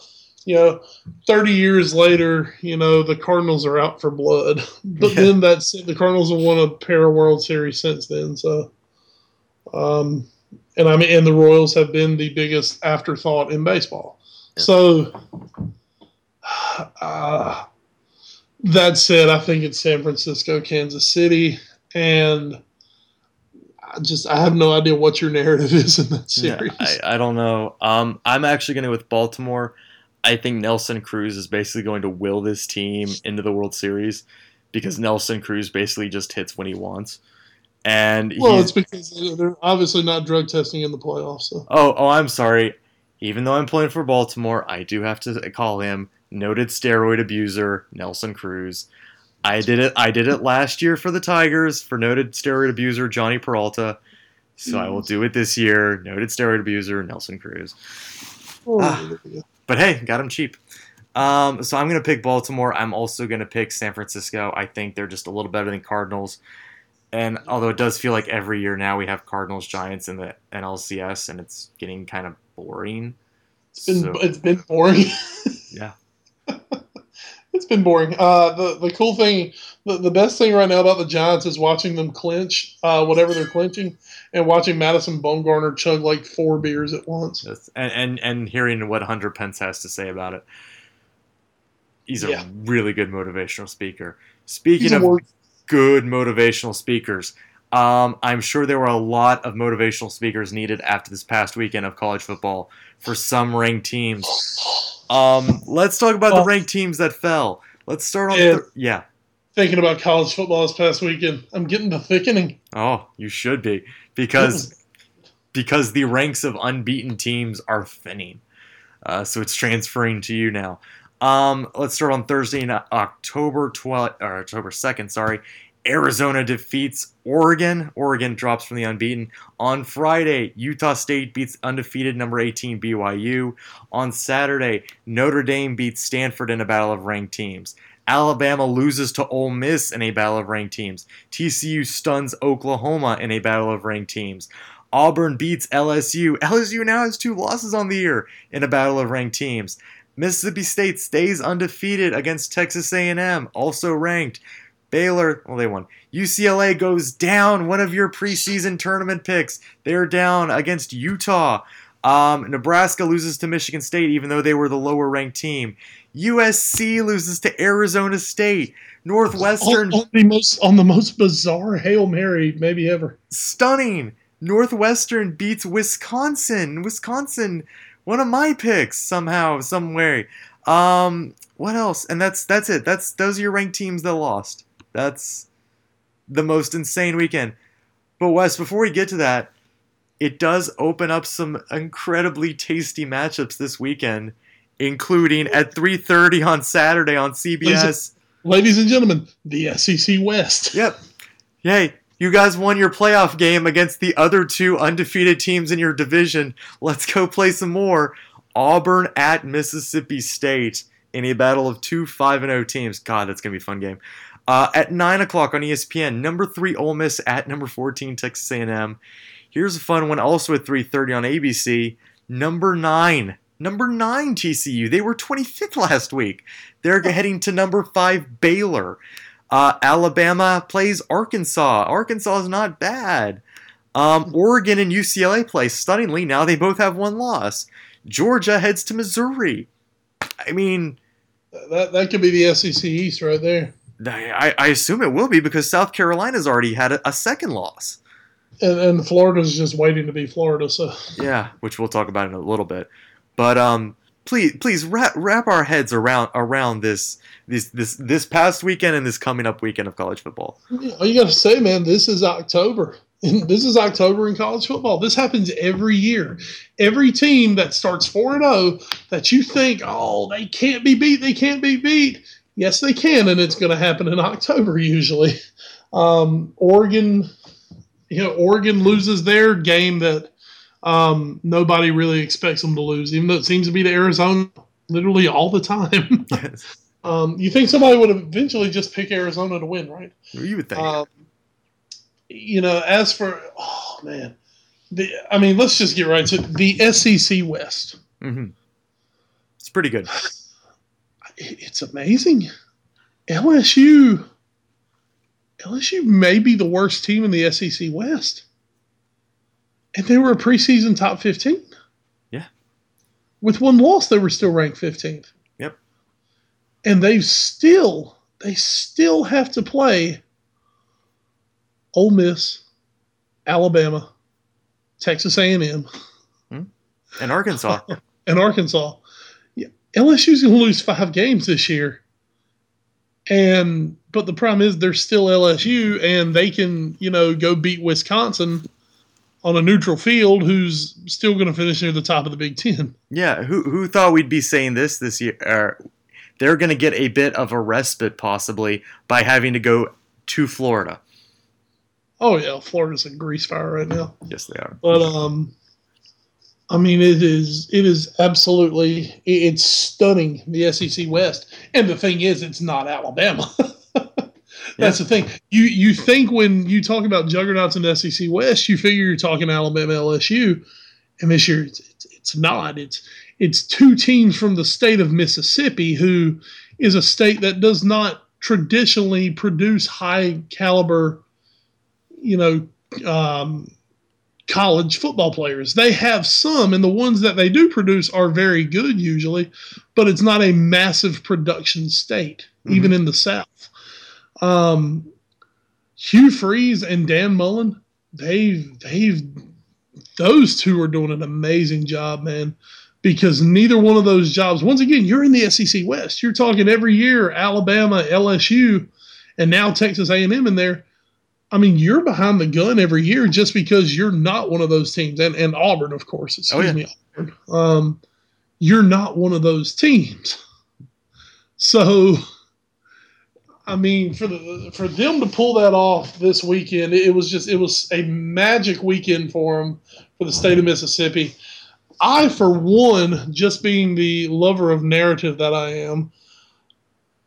you know, 30 years later, you know, the Cardinals are out for blood. But Yeah. then that's it. the Cardinals have won a pair of World Series since then. So, um, and I mean, and the Royals have been the biggest afterthought in baseball. Yeah. So, uh, that said, I think it's San Francisco, Kansas City, and I just I have no idea what your narrative is in that Yeah, series. I, I don't know. Um, I'm actually going to go with Baltimore. I think Nelson Cruz is basically going to will this team into the World Series because Nelson Cruz basically just hits when he wants. And well, it's because they're obviously not drug testing in the playoffs. So. oh, oh, I'm sorry. Even though I'm playing for Baltimore, I do have to call him noted steroid abuser Nelson Cruz. I did it. I did it last year for the Tigers for noted steroid abuser Jhonny Peralta. So I will do it this year. Noted steroid abuser Nelson Cruz. Oh, Ah. But hey, got him cheap. Um, so I'm going to pick Baltimore. I'm also going to pick San Francisco. I think they're just a little better than Cardinals. And although it does feel like every year now we have Cardinals Giants in the NLCS and it's getting kind of boring. It's been So- it's been boring. Yeah. it's been boring. Uh, the the cool thing, the, the best thing right now about the Giants is watching them clinch, uh, whatever they're clinching, and watching Madison Bumgarner chug like four beers at once. That's- and, and and hearing what Hunter Pence has to say about it. He's a Yeah. really good motivational speaker. Speaking of word- good motivational speakers. Um, I'm sure there were a lot of motivational speakers needed after this past weekend of college football for some ranked teams. Um, let's talk about the ranked teams that fell. Let's start on Yeah. the yeah. Thinking about college football this past weekend, I'm getting the thickening. Oh, you should be because because the ranks of unbeaten teams are thinning. Uh, so it's transferring to you now. Um, let's start on Thursday, October 12th, or October 2nd, sorry. Arizona defeats Oregon. Oregon drops from the unbeaten. On Friday, Utah State beats undefeated number 18 BYU. On Saturday, Notre Dame beats Stanford in a battle of ranked teams. Alabama loses to Ole Miss in a battle of ranked teams. TCU stuns Oklahoma in a battle of ranked teams. Auburn beats LSU. LSU now has two losses on the year in a battle of ranked teams. Mississippi State stays undefeated against Texas A&M, also ranked. Baylor, well, they won. UCLA goes down. One of your preseason tournament picks. They're down against Utah. Um, Nebraska loses to Michigan State, even though they were the lower ranked team. USC loses to Arizona State. Northwestern on, on the most on the most bizarre hail mary maybe ever. stunning. Northwestern beats Wisconsin. Wisconsin, one of my picks somehow, some way. Um, what else? And that's that's it. That's those are your ranked teams that lost. That's the most insane weekend. But Wes, before we get to that, it does open up some incredibly tasty matchups this weekend, including at 3:30 on Saturday on CBS. Ladies and gentlemen, the SEC West. Yep. Yay. You guys won your playoff game against the other two undefeated teams in your division. Let's go play some more. Auburn at Mississippi State in a battle of two 5 0 teams. God, that's going to be a fun game. Uh, at 9 o'clock on ESPN, number 3 Ole Miss at number 14 Texas A&M. Here's a fun one also at 3.30 on ABC. Number 9. Number 9 TCU. They were 25th last week. They're heading to number 5 Baylor. Uh, Alabama plays Arkansas. Arkansas is not bad. Um, Oregon and UCLA play stunningly. Now they both have one loss. Georgia heads to Missouri. I mean, That that could be the SEC East right there. I, I assume it will be because South Carolina's already had a, a second loss. And, and Florida's just waiting to be Florida. So Yeah, which we'll talk about in a little bit. But um, please, please wrap wrap our heads around around this this this this past weekend and this coming up weekend of college football. all you got to say, man, this is October. This is October in college football. This happens every year. Every team that starts 4 and 0 that you think, oh, they can't be beat, they can't be beat. Yes, they can, and it's going to happen in October usually. Um, Oregon, you know, Oregon loses their game that um, nobody really expects them to lose, even though it seems to be the Arizona literally all the time. um, you think somebody would eventually just pick Arizona to win, right? you would think. Um, you know, as for oh man, the I mean, let's just get right to the SEC West. hmm It's pretty good. It's amazing. LSU LSU may be the worst team in the SEC West. And they were a preseason top 15. Yeah. With one loss, they were still ranked 15th. Yep. And they still, they still have to play Ole Miss, Alabama, Texas A&M, hmm. And Arkansas. and Arkansas. LSU's going to lose five games this year. And but the problem is they're still LSU and they can, you know, go beat Wisconsin on a neutral field who's still going to finish near the top of the Big 10. yeah, who who thought we'd be saying this this year? Uh, they're going to get a bit of a respite possibly by having to go to Florida. Oh yeah, Florida's a grease fire right now. Yes, they are. But um I mean it is it is absolutely it's stunning the SEC West. And the thing is it's not Alabama. That's the thing. You you think when you talk about juggernauts in the SEC West, you figure you're talking Alabama LSU, and this year it's, it's, it's not. It's it's two teams from the state of Mississippi, who is a state that does not traditionally produce high caliber, you know, um, college football players. They have some, and the ones that they do produce are very good usually, but it's not a massive production state, even in the South. Um, Hugh Freeze and Dan Mullen, they've they've those two are doing an amazing job, man. Because neither one of those jobs, once again, you're in the SEC West. You're talking every year Alabama, LSU, and now Texas A&M in there. I mean, you're behind the gun every year just because you're not one of those teams, and, and Auburn, of course. Excuse Oh, yeah. me, Auburn. Um, you're not one of those teams. So, I mean, for the for them to pull that off this weekend, it was just it was a magic weekend for them for the state of Mississippi. I, for one, just being the lover of narrative that I am,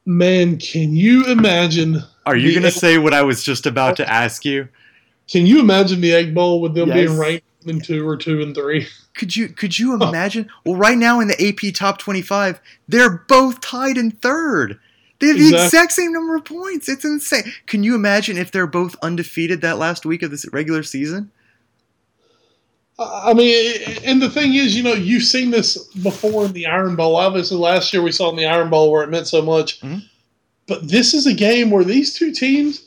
man, can you imagine Are you going to say what I was just about to ask you? Can you imagine the Egg Bowl with them Yes. being ranked in two or two and three? Could you could you imagine? Well, right now in the AP top 25, they're both tied in third. They have the exact same number of points. It's insane. Can you imagine if they're both undefeated that last week of this regular season? I mean, and the thing is, you know, you've seen this before in the Iron Bowl. Obviously, last year we saw in the Iron Bowl where it meant so much. Mhm. But this is a game where these two teams,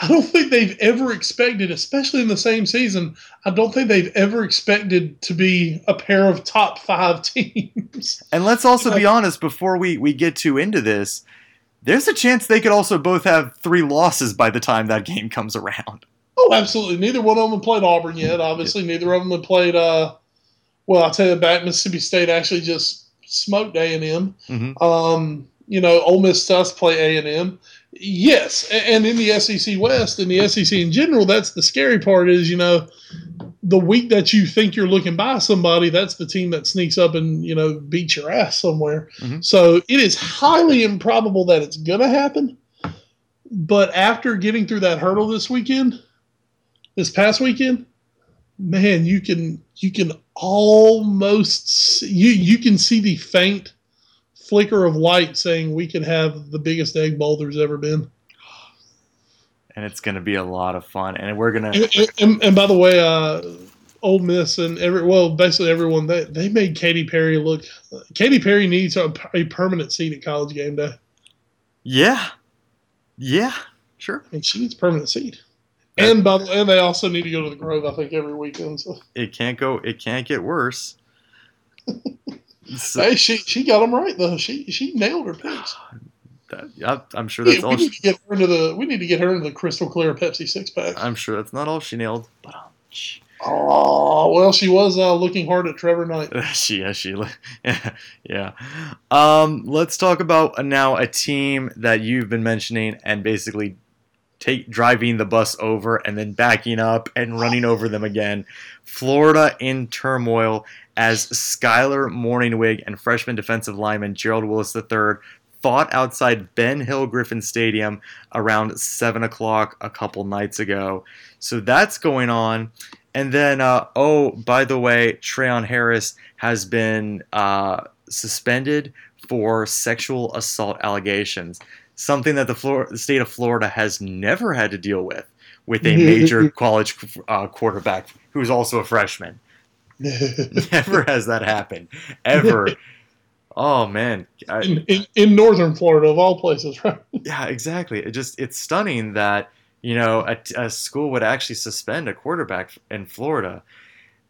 I don't think they've ever expected, especially in the same season, I don't think they've ever expected to be a pair of top five teams. And let's also be honest before we we get too into this. There's a chance they could also both have three losses by the time that game comes around. Oh, absolutely. Neither one of them played Auburn yet. Obviously, neither of them have played. Uh, well, I'll tell you back. Mississippi State actually just smoked A and M. You know, Ole Miss does play A and M. Yes, and in the SEC West and the SEC in general, that's the scary part. Is you know, the week that you think you're looking by somebody, that's the team that sneaks up and you know beats your ass somewhere. Mhm. So it is highly improbable that it's gonna happen. But after getting through that hurdle this weekend, this past weekend, man, you can you can almost see, you you can see the faint flicker of light saying we could have the biggest egg bowl there's ever been. And it's going to be a lot of fun. And we're going to And, and, by the way, uh, Ole Miss and every well, basically everyone they they made Katy Perry look. Katy Perry needs a, a permanent seat at College Game Day, Yeah. Yeah. Sure. and she needs a permanent seat. And by the and they also need to go to the Grove. I think every weekend. So It can't go it can't get worse. So- hey, she she got them right though. She she nailed her picks. that- yeah, I'm sure that's all we need she, to get her into the we need to get her into the crystal clear Pepsi six pack. I'm sure that's not all she nailed. But um, Oh well, she was uh, looking hard at Trevor Knight. she yeah, she yeah, yeah. Um let's talk about now a team that you've been mentioning and basically take driving the bus over and then backing up and running over them again. Florida in turmoil as Skyler Mornhinweg and freshman defensive lineman Gerald Willis III fought outside Ben Hill Griffin Stadium around 7 o'clock a couple nights ago. So that's going on. And then, uh, oh, by the way, Treon Harris has been uh, suspended for sexual assault allegations, something that the, Flor- the state of Florida has never had to deal with with a major college uh, quarterback who's also a freshman. Never has that happened ever. Oh man, I, in, in, in northern Florida, of all places, right? yeah, exactly. It just it's stunning that you know a, a school would actually suspend a quarterback in Florida.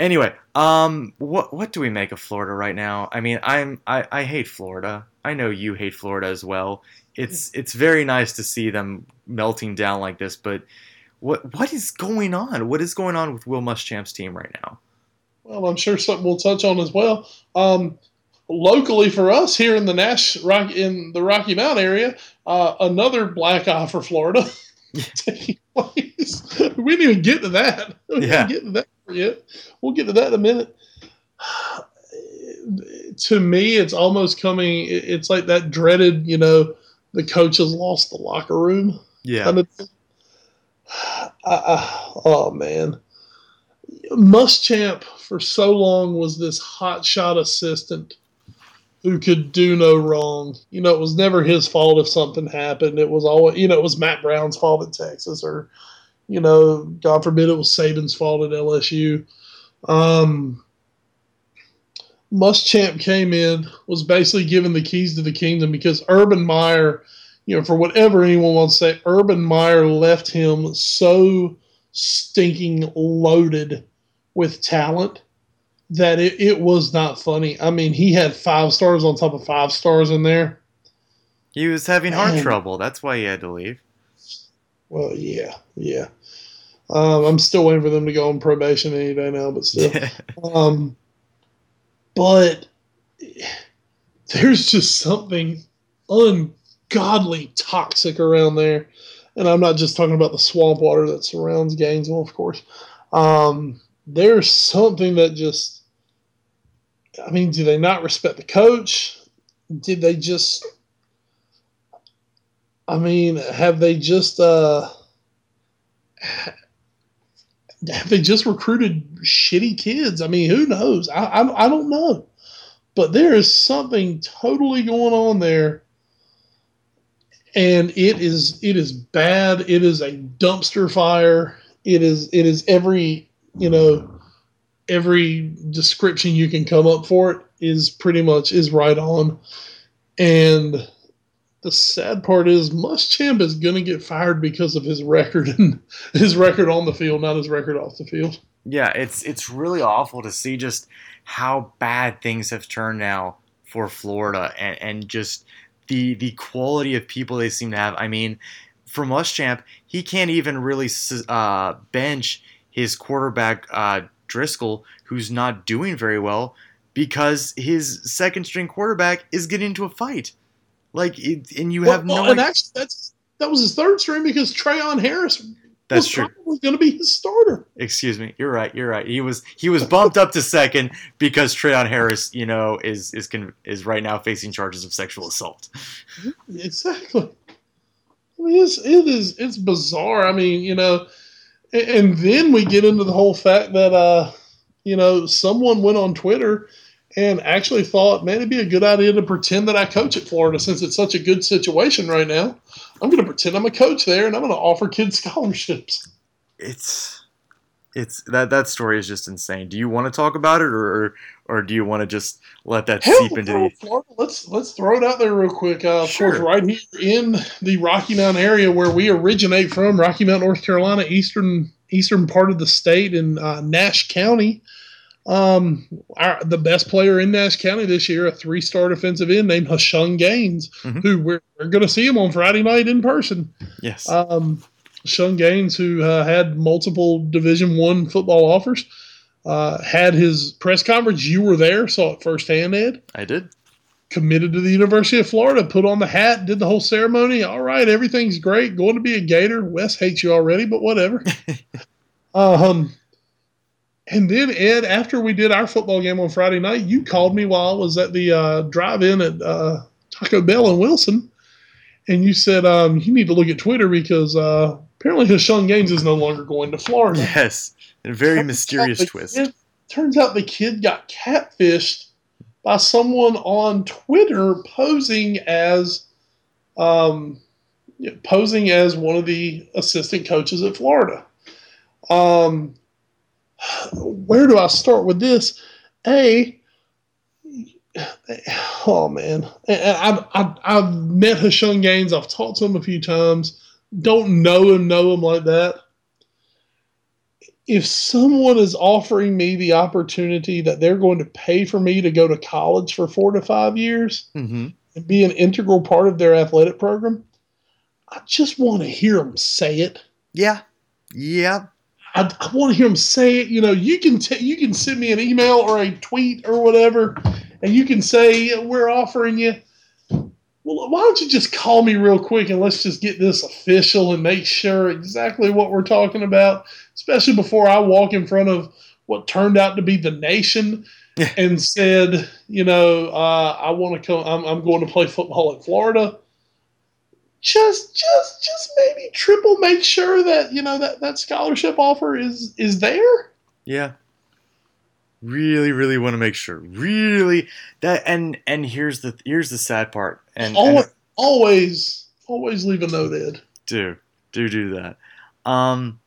Anyway, um, what what do we make of Florida right now? I mean, I'm I, I hate Florida. I know you hate Florida as well. It's it's very nice to see them melting down like this, but what what is going on? What is going on with Will Muschamp's team right now? Well, I'm sure something we'll touch on as well. Um, locally for us here in the Nash Rock in the Rocky Mount area, uh, another black eye for Florida taking place. We didn't even get to that. We Yeah. didn't get to that yet. We'll get to that in a minute. to me, it's almost coming. It's like that dreaded, you know, the coach has lost the locker room. Yeah, kind of. I, I, oh man, Muschamp for so long was this hotshot assistant who could do no wrong. You know, it was never his fault if something happened. It was always, you know, it was Mack Brown's fault at Texas, or you know, God forbid it was Saban's fault at LSU. Um, Muschamp came in, was basically given the keys to the kingdom because Urban Meyer, you know, for whatever anyone wants to say, Urban Meyer left him so stinking loaded with talent that it, it was not funny. I mean, he had five stars on top of five stars in there. he was having heart Man. trouble. That's why he had to leave. Well, yeah, yeah. Um, I'm still waiting for them to go on probation any day now, but still. Um, but there's just something ungodly toxic around there. And I'm not just talking about the swamp water that surrounds Gainesville, of course. Um, there's something that just, I mean, do they not respect the coach? Did they just, I mean, have they just, uh, have they just recruited shitty kids? I mean, who knows? I, I, I don't know. But there is something totally going on there. And it is it is bad. It is a dumpster fire. It is it is every you know every description you can come up for it is pretty much is right on. And the sad part is Muschamp is going to get fired because of his record and his record on the field, not his record off the field. Yeah, it's it's really awful to see just how bad things have turned now for Florida and, and just the the quality of people they seem to have. I mean, for Muschamp, he can't even really uh, bench his quarterback uh, Driskel, who's not doing very well, because his second string quarterback is getting into a fight. Like, it, and you have no. well, and actually, that's that was his third string because Treon Harris That's was true. probably going to be his starter. Excuse me. You're right. You're right. He was he was bumped up to second because Treon Harris, you know, is is is right now facing charges of sexual assault. Exactly. I mean, it's it is it's bizarre. I mean, you know, and, then we get into the whole fact that uh, you know, someone went on Twitter and actually thought, man, it'd be a good idea to pretend that I coach at Florida since it's such a good situation right now. I'm going to pretend I'm a coach there, and I'm going to offer kids scholarships. It's it's that that story is just insane. Do you want to talk about it, or or, or do you want to just let that Hell, seep into the? Florida, let's let's throw it out there real quick. Uh, of Sure. course, right here in the Rocky Mountain area where we originate from, Rocky Mount, North Carolina, eastern eastern part of the state in uh, Nash County. Um, our, the best player in Nash County this year, a three-star defensive end named Hashung Gaines, Mhm. who we're, we're going to see him on Friday night in person. Yes. Um, Gaines, who uh, had multiple Division One football offers, uh, had his press conference. You were there, saw it firsthand, Ed. I did. Committed to the University of Florida, put on the hat, did the whole ceremony. All right, everything's great. Going to be a Gator. Wes hates you already, but whatever. um, and then Ed, after we did our football game on Friday night, you called me while I was at the uh, drive-in at uh, Taco Bell in Wilson, and you said um, you need to look at Twitter because uh, apparently Hashawn Gaines is no longer going to Florida. Yes. A very Turns mysterious twist. kid- turns out the kid got catfished by someone on Twitter posing as um, posing as one of the assistant coaches at Florida. Um, where do I start with this? A, oh man, I've, I've, I've met Hashun Gaines. I've talked to him a few times. Don't know him, know him like that. If someone is offering me the opportunity that they're going to pay for me to go to college for four to five years Mm-hmm. and be an integral part of their athletic program, I just want to hear them say it. Yeah. Yeah. I, I want to hear them say it. You know, you can t- you can send me an email or a tweet or whatever, and you can say we're offering you. Well, why don't you just call me real quick and let's just get this official and make sure exactly what we're talking about, especially before I walk in front of what turned out to be the nation and said, you know, uh, I want to come. I'm, I'm going to play football in Florida just just just maybe triple make sure that you know that that scholarship offer is is there Yeah. Really, really want to make sure. Really that and and here's the here's the sad part. And, always, and always always leave a note ed do do do that. Um,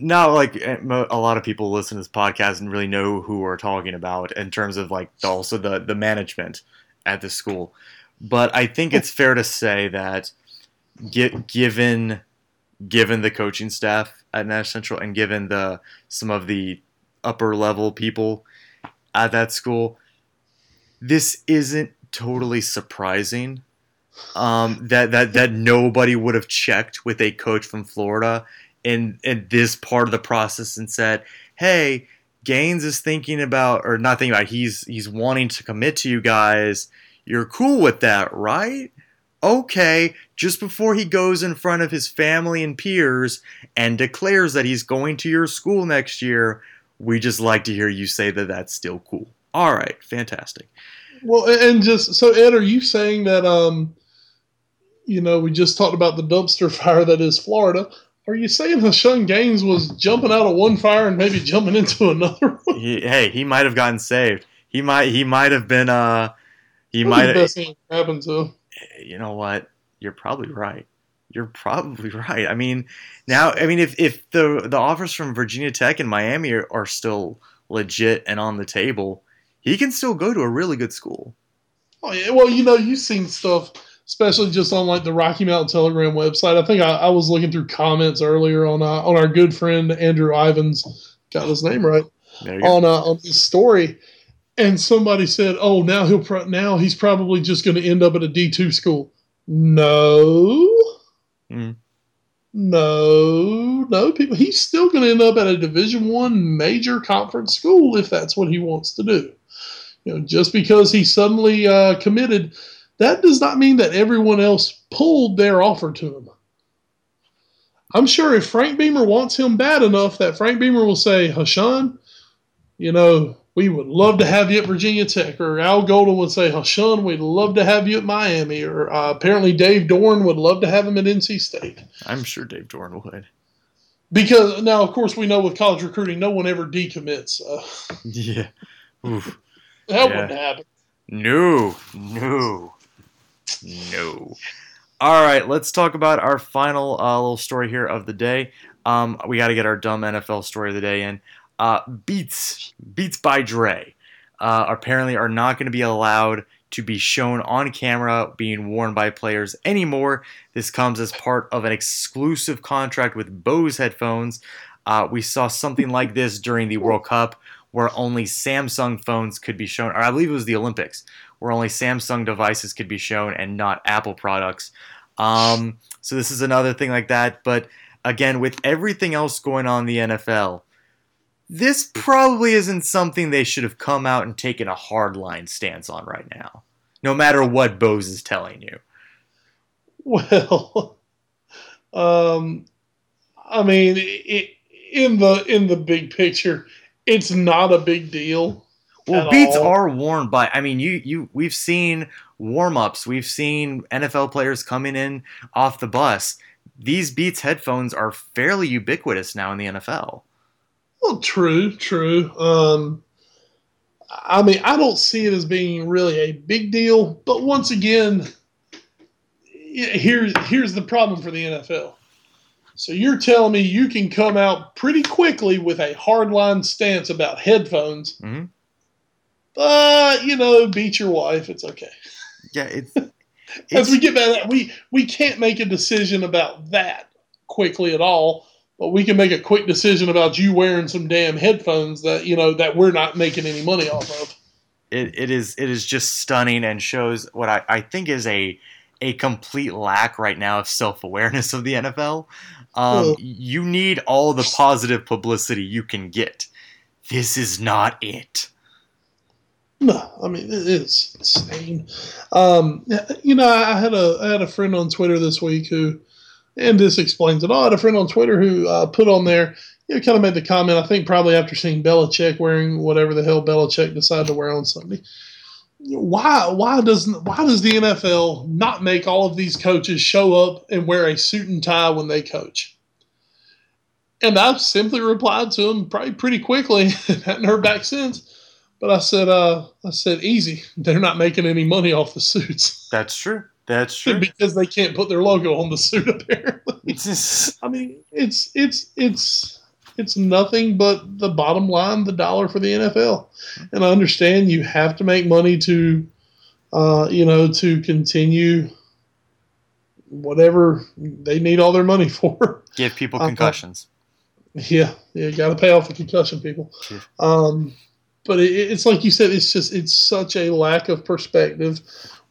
now like eh, a lot of people listen to this podcast and really know who we're talking about in terms of like the, also the the management at the school. But I think it's fair to say that get, given given the coaching staff at Nash Central and given the some of the upper level people at that school, this isn't totally surprising. Um, that that that nobody would have checked with a coach from Florida in in this part of the process and said, "Hey, Gaines is thinking about or not thinking about. He's he's wanting to commit to you guys. You're cool with that, right?" Okay, just before he goes in front of his family and peers and declares that he's going to your school next year, we just like to hear you say that that's still cool. All right, fantastic. well and just so ed are you saying that um you know we just talked about the dumpster fire that is florida are you saying Hashun Gaines was jumping out of one fire and maybe jumping into another one? He, hey, he might have gotten saved. He might he might have been uh he might the best thing that happened to him. you know what? You're probably right. You're probably right. I mean, now I mean if if the the offers from Virginia Tech and Miami are, are still legit and on the table, he can still go to a really good school. Oh yeah, well, you know, you've seen stuff, especially just on like the Rocky Mount Telegram website. I think I, I was looking through comments earlier on uh, on our good friend Andrew Ivans, got his name right, There you go. on uh, on his story, and somebody said, "Oh, now he'll pro- now he's probably just going to end up at a D two school." No, Mm. no, no. People, he's still going to end up at a Division One major conference school if that's what he wants to do. You know, just because he suddenly uh, committed, that does not mean that everyone else pulled their offer to him. I'm sure if Frank Beamer wants him bad enough, that Frank Beamer will say, Hashan, you know, we would love to have you at Virginia Tech. Or Al Golden would say, Hashan, we'd love to have you at Miami. Or uh, apparently Dave Doeren would love to have him at NC State. I'm sure Dave Doeren would. Because now, of course, we know with college recruiting, no one ever decommits. So Yeah. Oof. that Yeah. wouldn't happen. No, no, no. All right, let's talk about our final uh, little story here of the day. Um, we got to get our dumb NFL story of the day in. Uh, Beats, Beats by Dre, uh, apparently are not going to be allowed to be shown on camera being worn by players anymore. This comes as part of an exclusive contract with Bose headphones. Uh, we saw something like this during the World Cup, where only Samsung phones could be shown, or I believe it was the Olympics, where only Samsung devices could be shown and not Apple products. Um, so this is another thing like that. But again, with everything else going on in the NFL, this probably isn't something they should have come out and taken a hardline stance on right now, no matter what Bose is telling you. Well, um, I mean, it, in the in the big picture, it's not a big deal. Well, beats all. are worn by. I mean, you you we've seen warm ups. We've seen NFL players coming in off the bus. These Beats headphones are fairly ubiquitous now in the NFL. Well, true, true. Um, I mean, I don't see it as being really a big deal. But once again, here's here's the problem for the NFL. So you're telling me you can come out pretty quickly with a hardline stance about headphones, Mhm. But you know, beat your wife. It's okay. Yeah, it's, As we get back, that, we we can't make a decision about that quickly at all. But we can make a quick decision about you wearing some damn headphones that you know that we're not making any money off of. it, it is it is just stunning and shows what I, I think is a a complete lack right now of self awareness of the NFL. Um, you need all the positive publicity you can get. This is not it. No, I mean it is insane. Um, you know, I had a I had a friend on Twitter this week who, and this explains it all. I had a friend on Twitter who uh, put on there, you know, kind of made the comment. I think probably after seeing Belichick wearing whatever the hell Belichick decided to wear on Sunday. Why why doesn't why does the NFL not make all of these coaches show up and wear a suit and tie when they coach? And I've simply replied to him probably pretty quickly, hadn't heard back since. But I said, uh, I said, easy. They're not making any money off the suits That's true. That's true. because they can't put their logo on the suit. Apparently, I mean, it's it's it's it's nothing but the bottom line, the dollar for the NFL. And I understand you have to make money to, uh, you know, to continue whatever they need all their money for. give people concussions. Yeah, yeah, you got to pay off the concussion people. Um, but it, it's like you said, it's just it's such a lack of perspective,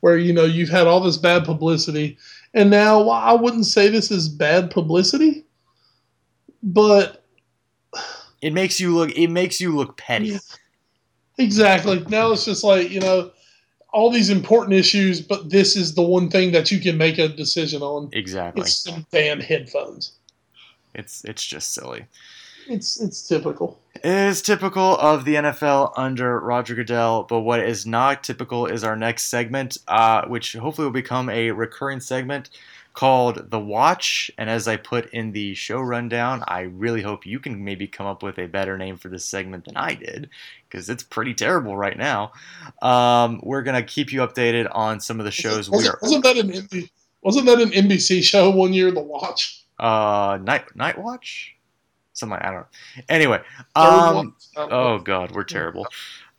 where you know you've had all this bad publicity, and now I wouldn't say this is bad publicity, but It makes you look. It makes you look petty. Yeah. exactly now it's just like you know all these important issues, but this is the one thing that you can make a decision on. Exactly. It's some damn headphones. It's it's just silly. It's it's typical. It is typical of the NFL under Roger Goodell, but what is not typical is our next segment, uh, which hopefully will become a recurring segment called The Watch. And as I put in the show rundown, I really hope you can maybe come up with a better name for this segment than I did, because it's pretty terrible right now. Um, we're going to keep you updated on some of the shows we wasn't, are. wasn't that an wasn't that an NBC show one year? The Watch. Uh, Night, Night Watch? Something like, I don't know. Anyway. Um, Watch. I don't know. Oh God, we're terrible.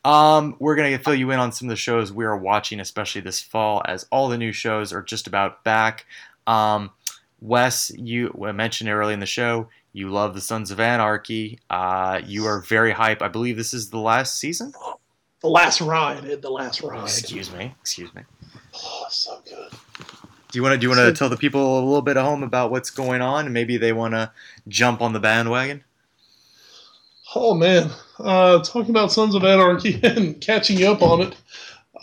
Um, we're gonna fill you in on some of the shows we are watching, especially this fall, as all the new shows are just about back. Um, Wes, you mentioned early in the show, you love the Sons of Anarchy. Uh, you are very hype. I believe this is the last season. the last ride. The last ride. Excuse me. Excuse me. Oh, so good. Do you want to do you want to So- tell the people a little bit at home about what's going on, and maybe they want to jump on the bandwagon? Oh man, uh, talking about Sons of Anarchy and catching you up on it.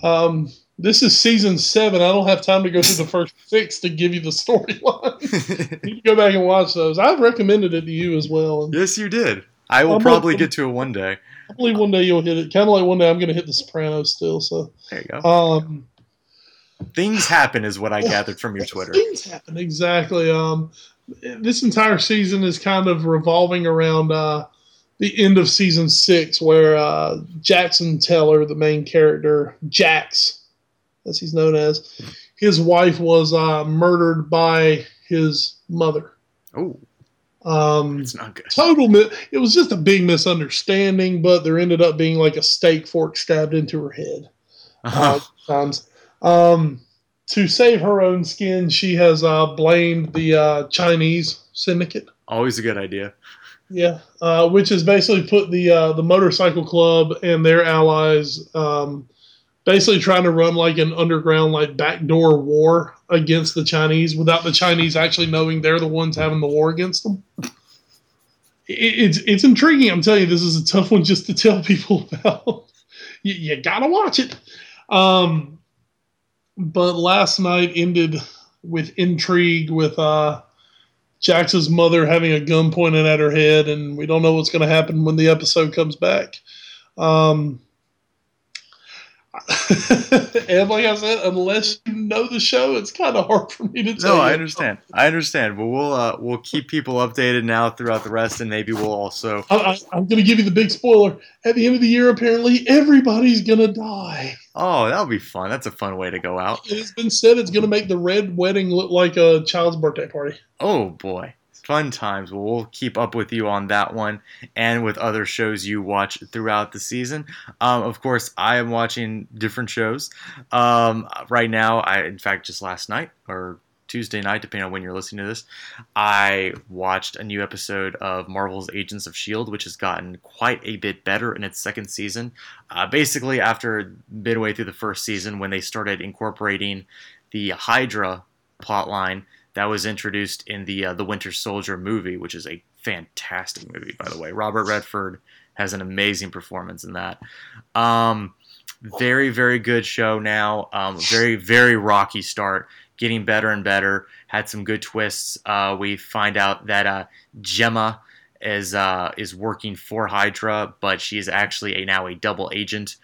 Um, this is season seven. I don't have time to go through the first six to give you the storyline. you can go back and watch those. I've recommended it to you as well, and yes, you did. I will I'm probably not- get to it one day. I believe one day you'll hit it. Kind of like one day I'm going to hit The Sopranos still. So, There you go. um, Things happen, is what I gathered from your Twitter. Things happen exactly. Um, this entire season is kind of revolving around uh, the end of season six, where uh, Jackson Teller, the main character, Jax, as he's known as, his wife was uh, murdered by his mother. Oh, Um, it's not good. total. Mi- it was just a big misunderstanding, but there ended up being like a steak fork stabbed into her head uh, times. Um, to save her own skin, she has uh, blamed the uh, Chinese syndicate. Always a good idea. Yeah, uh, which has basically put the uh, the motorcycle club and their allies um, basically trying to run like an underground like backdoor war against the Chinese without the Chinese actually knowing they're the ones having the war against them. It, it's it's intriguing. I'm telling you, this is a tough one just to tell people about. you, you gotta watch it. Um, but last night ended with intrigue with uh, Jax's mother having a gun pointed at her head, and we don't know what's going to happen when the episode comes back. Um, and like I said, unless you know the show, it's kind of hard for me to tell. No. I understand. I understand. But we'll uh, we'll keep people updated now throughout the rest, and maybe we'll also. I, I'm going to give you the big spoiler. At the end of the year, apparently, everybody's going to die. Oh, that'll be fun. That's a fun way to go out. It's been said it's going to make the red wedding look like a child's birthday party. Oh boy, fun times. Well, we'll keep up with you on that one and with other shows you watch throughout the season. Um, of course, I am watching different shows um, right now. I, in fact, just last night or Tuesday night, depending on when you're listening to this, I watched a new episode of Marvel's Agents of S.H.I.E.L.D., which has gotten quite a bit better in its second season. Uh, basically, after midway through the first season, when they started incorporating the Hydra plotline that was introduced in the uh, the Winter Soldier movie, which is a fantastic movie, by the way. Robert Redford has an amazing performance in that. Um, very, very good show now. Um, very, very rocky start. Getting better and better. Had some good twists. Uh, we find out that uh, Jemma is uh, is working for Hydra, but she is actually a, now a double agent,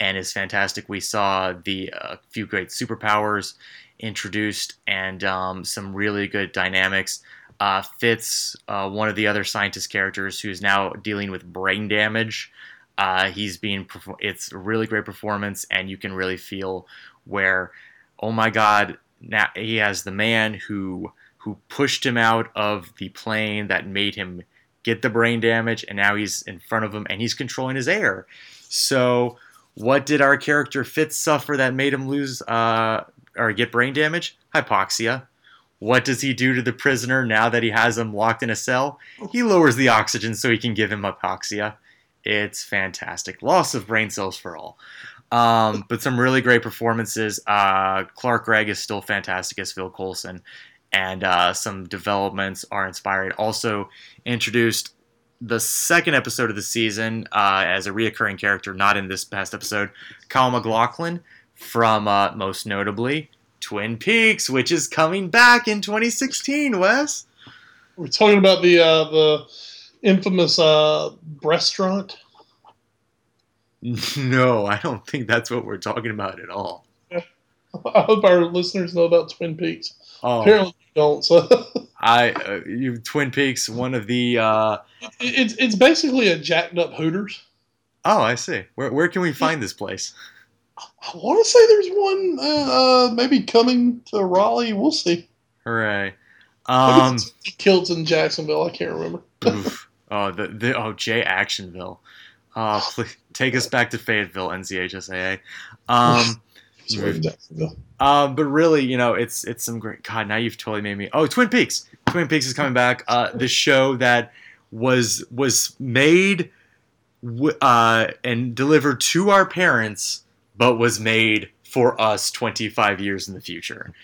and is fantastic. We saw the uh, few great superpowers introduced and um, some really good dynamics. Uh, Fitz, uh, one of the other scientist characters, who's now dealing with brain damage. Uh, he's being it's a really great performance, and you can really feel where, oh my God, now he has the man who who pushed him out of the plane that made him get the brain damage, and now he's in front of him and he's controlling his air. So, what did our character Fitz suffer that made him lose uh, or get brain damage? Hypoxia. What does he do to the prisoner now that he has him locked in a cell? He lowers the oxygen so he can give him hypoxia. It's fantastic. Loss of brain cells for all. Um, but some really great performances. Uh, Clark Gregg is still fantastic as Phil Coulson, and uh, some developments are inspiring. Also introduced the second episode of the season uh, as a reoccurring character, not in this past episode, Kyle MacLachlan from uh, most notably Twin Peaks, which is coming back in 2016. Wes, We're talking about the uh, the infamous uh, restaurant. no, I don't think that's what we're talking about at all. I hope our listeners know about Twin Peaks. Oh, Apparently, don't. So I uh, you Twin Peaks, one of the. Uh, it's it's basically a jacked up Hooters. oh, I see. Where where can we find this place? I want to say there's one uh, uh, maybe coming to Raleigh. We'll see. Hooray! Um, Kilts in Jacksonville. I can't remember. oh the the oh Jay Actionville. Oh, please take us back to Fayetteville, NCHSAA. Um, It's right in Jacksonville. Um, but really, you know, it's it's some great. God, now you've totally made me. Oh, Twin Peaks. Twin Peaks is coming back. Uh, the show that was was made w- uh, and delivered to our parents, but was made for us 25 years in the future.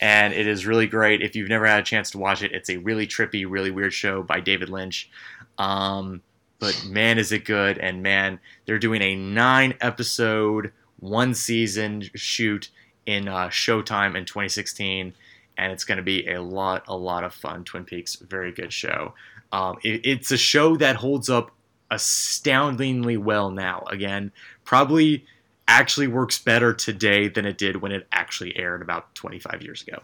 And it is really great. If you've never had a chance to watch it, it's a really trippy, really weird show by David Lynch. Um, but man, is it good! And man, they're doing a nine episode, one season shoot in uh, Showtime in 2016, and it's going to be a lot, a lot of fun. Twin Peaks, very good show. Um, it- it's a show that holds up astoundingly well now. Again, probably actually works better today than it did when it actually aired about 25 years ago.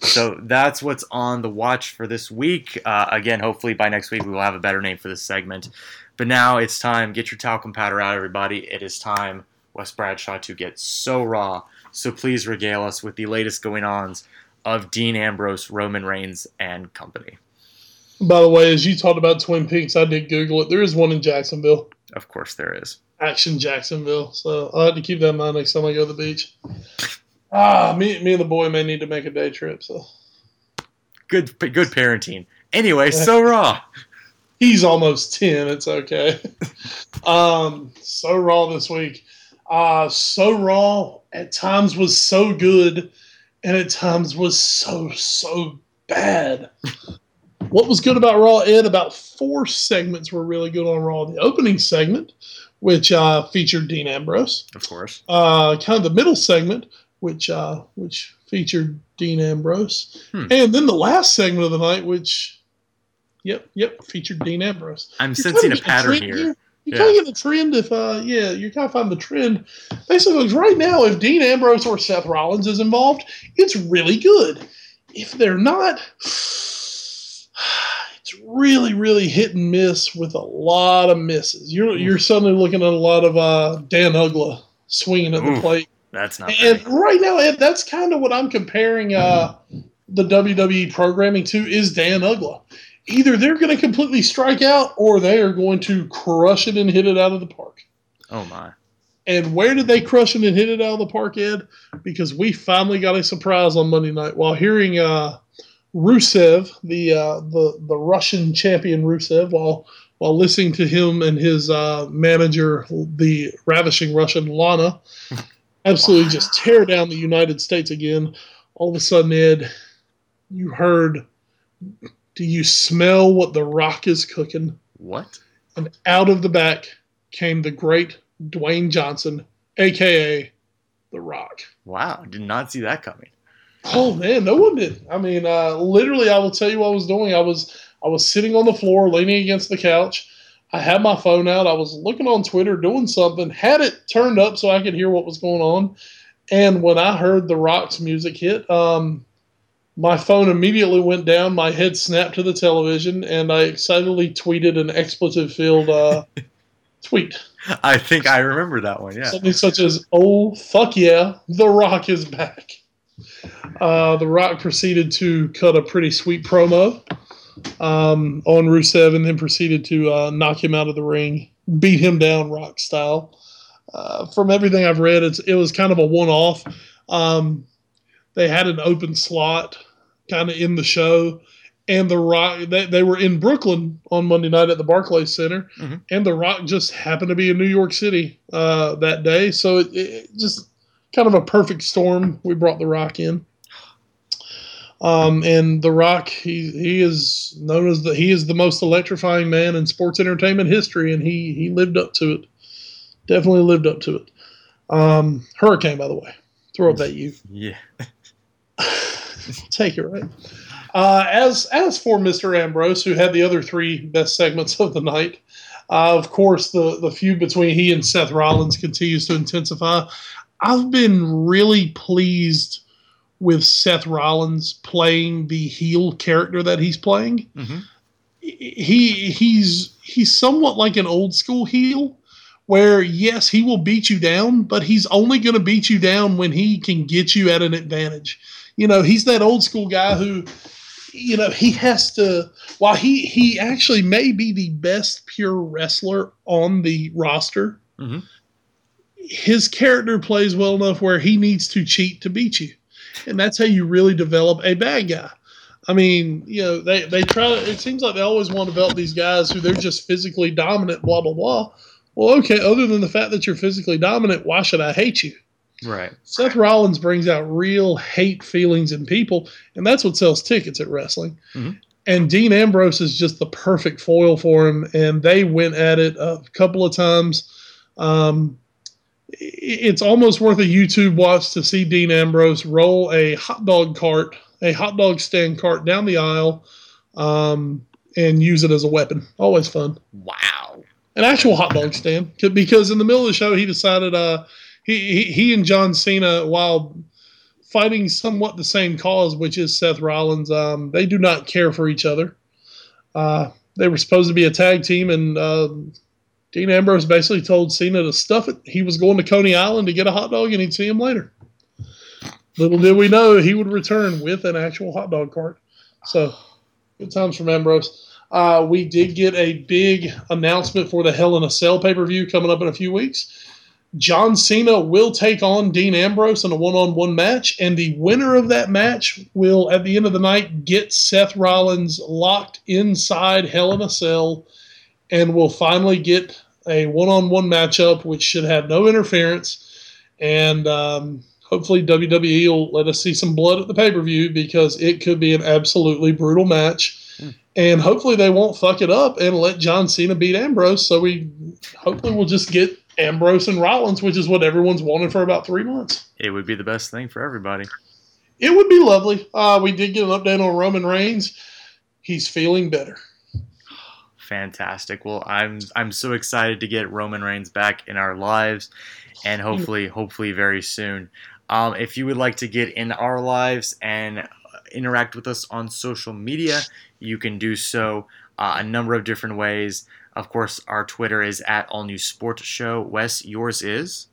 So that's what's on the watch for this week. Uh, again, hopefully by next week we will have a better name for this segment. But now it's time. Get your talcum powder out, everybody. It is time, Wes Bradshaw, to get so raw. So please regale us with the latest going ons of Dean Ambrose, Roman Reigns, and company. By the way, as you talked about Twin Peaks, I did Google it. There is one in Jacksonville, Of course, there is. Action Jacksonville. So I'll have to keep that in mind next time I go to the beach. Ah, me, me and the boy may need to make a day trip. So Good, good parenting. Anyway, so raw. he's almost ten. It's okay. um, so raw this week. Uh, so raw at times was so good, and at times was so so bad. what was good about Raw, Ed? About four segments were really good on Raw. The opening segment, which uh, featured Dean Ambrose. Of course. Uh, kind of the middle segment, which uh, which featured Dean Ambrose, Hmm. and then the last segment of the night, which, yep, yep, featured Dean Ambrose. I'm You're sensing a pattern trend here. You Yeah. kind of get the trend if, uh, yeah, you kind of find the trend. Basically, right now, if Dean Ambrose or Seth Rollins is involved, it's really good. If they're not, really, really hit and miss with a lot of misses. You're you're suddenly looking at a lot of uh, Dan Uggla swinging at the plate. That's not. And pretty. right now, Ed, that's kind of what I'm comparing uh, the WWE programming to is Dan Uggla. Either they're going to completely strike out or they are going to crush it and hit it out of the park. Oh my. And where did they crush it and hit it out of the park, Ed? Because we finally got a surprise on Monday night while hearing uh, Rusev, the uh, the the Russian champion Rusev, while while listening to him and his uh, manager, the ravishing Russian Lana, absolutely just tear down the United States again. All of a sudden, Ed, you heard. Do you smell what the Rock is cooking? What? And out of the back came the great Dwayne Johnson, aka The Rock. Wow. Did not see that coming. Oh man, no one did. I mean, uh, literally, I will tell you what I was doing. I was I was sitting on the floor, leaning against the couch. I had my phone out. I was looking on Twitter, doing something. Had it turned up so I could hear what was going on. And when I heard the Rock's music hit, um, my phone immediately went down. My head snapped to the television, and I excitedly tweeted an expletive-filled uh, tweet. I think I remember that one. Yeah. Something such as, "Oh fuck yeah, The Rock is back." Uh, the Rock proceeded to cut a pretty sweet promo um, on Rusev, and then proceeded to uh, knock him out of the ring, beat him down Rock style. Uh, from everything I've read, it's it was kind of a one-off. Um, they had an open slot kind of in the show, and the Rock they, they were in Brooklyn on Monday night at the Barclays Center, Mhm. and the Rock just happened to be in New York City uh, that day, so it, it just kind of a perfect storm. We brought the Rock in. Um, and The Rock, he he is known as the he is the most electrifying man in sports entertainment history, and he he lived up to it. Definitely lived up to it. Um, Hurricane, by the way, throw up that you Yeah. take it right. Uh, as as for Mr. Ambrose, who had the other three best segments of the night, uh, of course the the feud between he and Seth Rollins continues to intensify. I've been really pleased with Seth Rollins playing the heel character that he's playing. hmm He he's he's somewhat like an old school heel where yes, he will beat you down, but he's only going to beat you down when he can get you at an advantage. You know, he's that old school guy who you know, he has to while he he actually may be the best pure wrestler on the roster. Mhm. His character plays well enough where he needs to cheat to beat you. And that's how you really develop a bad guy. I mean, you know, they, they try to, it seems like they always want to develop these guys who they're just physically dominant, blah, blah, blah. Well, okay, other than the fact that you're physically dominant, why should I hate you? Right. Seth Rollins brings out real hate feelings in people, and that's what sells tickets at wrestling. Mhm. And Dean Ambrose is just the perfect foil for him, and they went at it a couple of times. Um, it's almost worth a YouTube watch to see Dean Ambrose roll a hot dog cart, a hot dog stand cart down the aisle, um, and use it as a weapon. Always fun Wow. an actual hot dog stand because in the middle of the show he decided uh he he, he and John Cena while fighting somewhat the same cause which is Seth Rollins um they do not care for each other uh they were supposed to be a tag team and uh, Dean Ambrose basically told Cena to stuff it. He was going to Coney Island to get a hot dog and he'd see him later. Little did we know he would return with an actual hot dog cart. So good times from Ambrose. Uh, we did get a big announcement for the Hell in a Cell pay per view coming up in a few weeks. John Cena will take on Dean Ambrose in a one on one match, and the winner of that match will, at the end of the night, get Seth Rollins locked inside Hell in a Cell and we'll finally get a one on one matchup, which should have no interference. And um, hopefully, WWE will let us see some blood at the pay per view because it could be an absolutely brutal match and hopefully they won't fuck it up and let John Cena beat Ambrose. So we hopefully we'll just get Ambrose and Rollins, which is what everyone's wanted for about three months. It would be the best thing for everybody. It would be lovely. Uh, we did get an update on Roman Reigns. He's feeling better. Fantastic. Well, I'm I'm so excited to get Roman Reigns back in our lives, and hopefully, hopefully, very soon. Um, if you would like to get in our lives and interact with us on social media, you can do so uh, a number of different ways. Of course, our Twitter is at All New Sports Show. Wes, yours is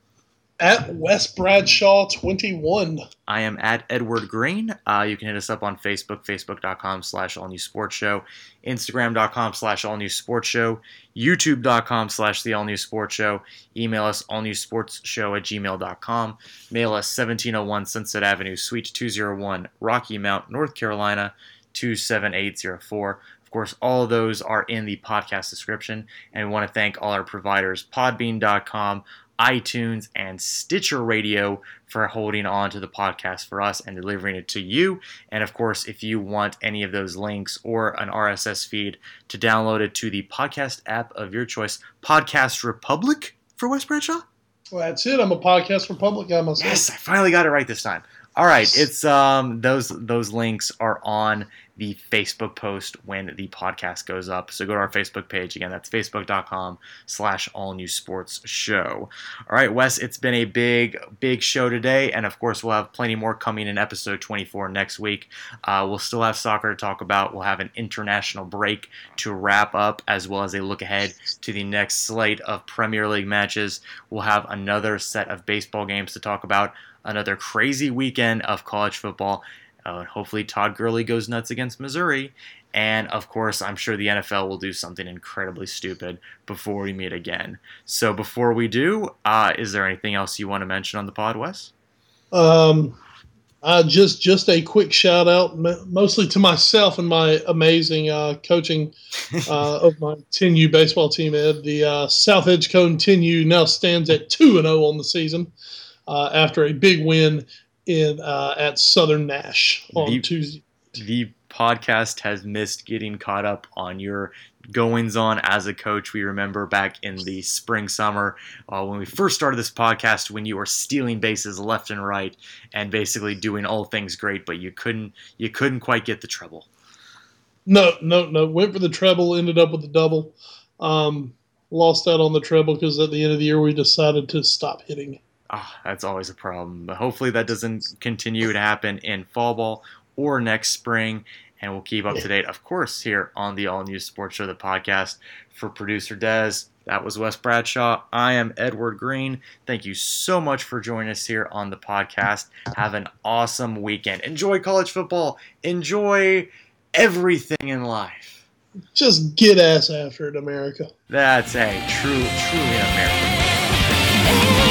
at Wes Bradshaw 21. I am at Edward Greene. Uh, you can hit us up on Facebook, facebook.com slash all new sports show, instagram.com slash all new sports show, youtube.com slash the all new sports show, email us all new sports show at gmail.com, mail us 1701 Sunset Avenue, Suite 201, Rocky Mount, North Carolina 27804 Of course, all of those are in the podcast description. And we want to thank all our providers podbean.com, iTunes, and Stitcher Radio for holding on to the podcast for us and delivering it to you. And of course, if you want any of those links or an RSS feed to download it to the podcast app of your choice, Podcast Republic for Wes Bradshaw. Well, that's it. I'm a Podcast Republic guy myself. Yes, I finally got it right this time. All right, it's um those those links are on the Facebook post when the podcast goes up. So go to our Facebook page again. That's facebook.com slash all new sports show. All right, Wes, it's been a big, big show today. And of course, we'll have plenty more coming in episode 24 next week. Uh, we'll still have soccer to talk about. We'll have an international break to wrap up, as well as a look ahead to the next slate of Premier League matches. We'll have another set of baseball games to talk about another crazy weekend of college football. Uh, hopefully, Todd Gurley goes nuts against Missouri. And of course, I'm sure the NFL will do something incredibly stupid before we meet again. So, before we do, uh, is there anything else you want to mention on the pod, Wes? Um, uh, just just a quick shout out, mostly to myself and my amazing uh, coaching uh, of my 10U baseball team. Ed, the uh, South Edgecombe 10U now stands at two and zero oh on the season uh, after a big win in uh, at Southern Nash on the, Tuesday. The podcast has missed getting caught up on your goings on as a coach. We remember back in the spring summer uh, when we first started this podcast, when you were stealing bases left and right and basically doing all things great, but you couldn't you couldn't quite get the treble. No, no, no. Went for the treble, ended up with the double. Um, lost out on the treble because at the end of the year we decided to stop hitting oh, that's always a problem. But hopefully that doesn't continue to happen in fall ball or next spring. And we'll keep up to date, of course, here on the All New Sports Show, the podcast. For producer Des, that was Wes Bradshaw. I am Edward Greene. Thank you so much for joining us here on the podcast. Have an awesome weekend. Enjoy college football. Enjoy everything in life. Just get ass after it, America. That's a true, truly American.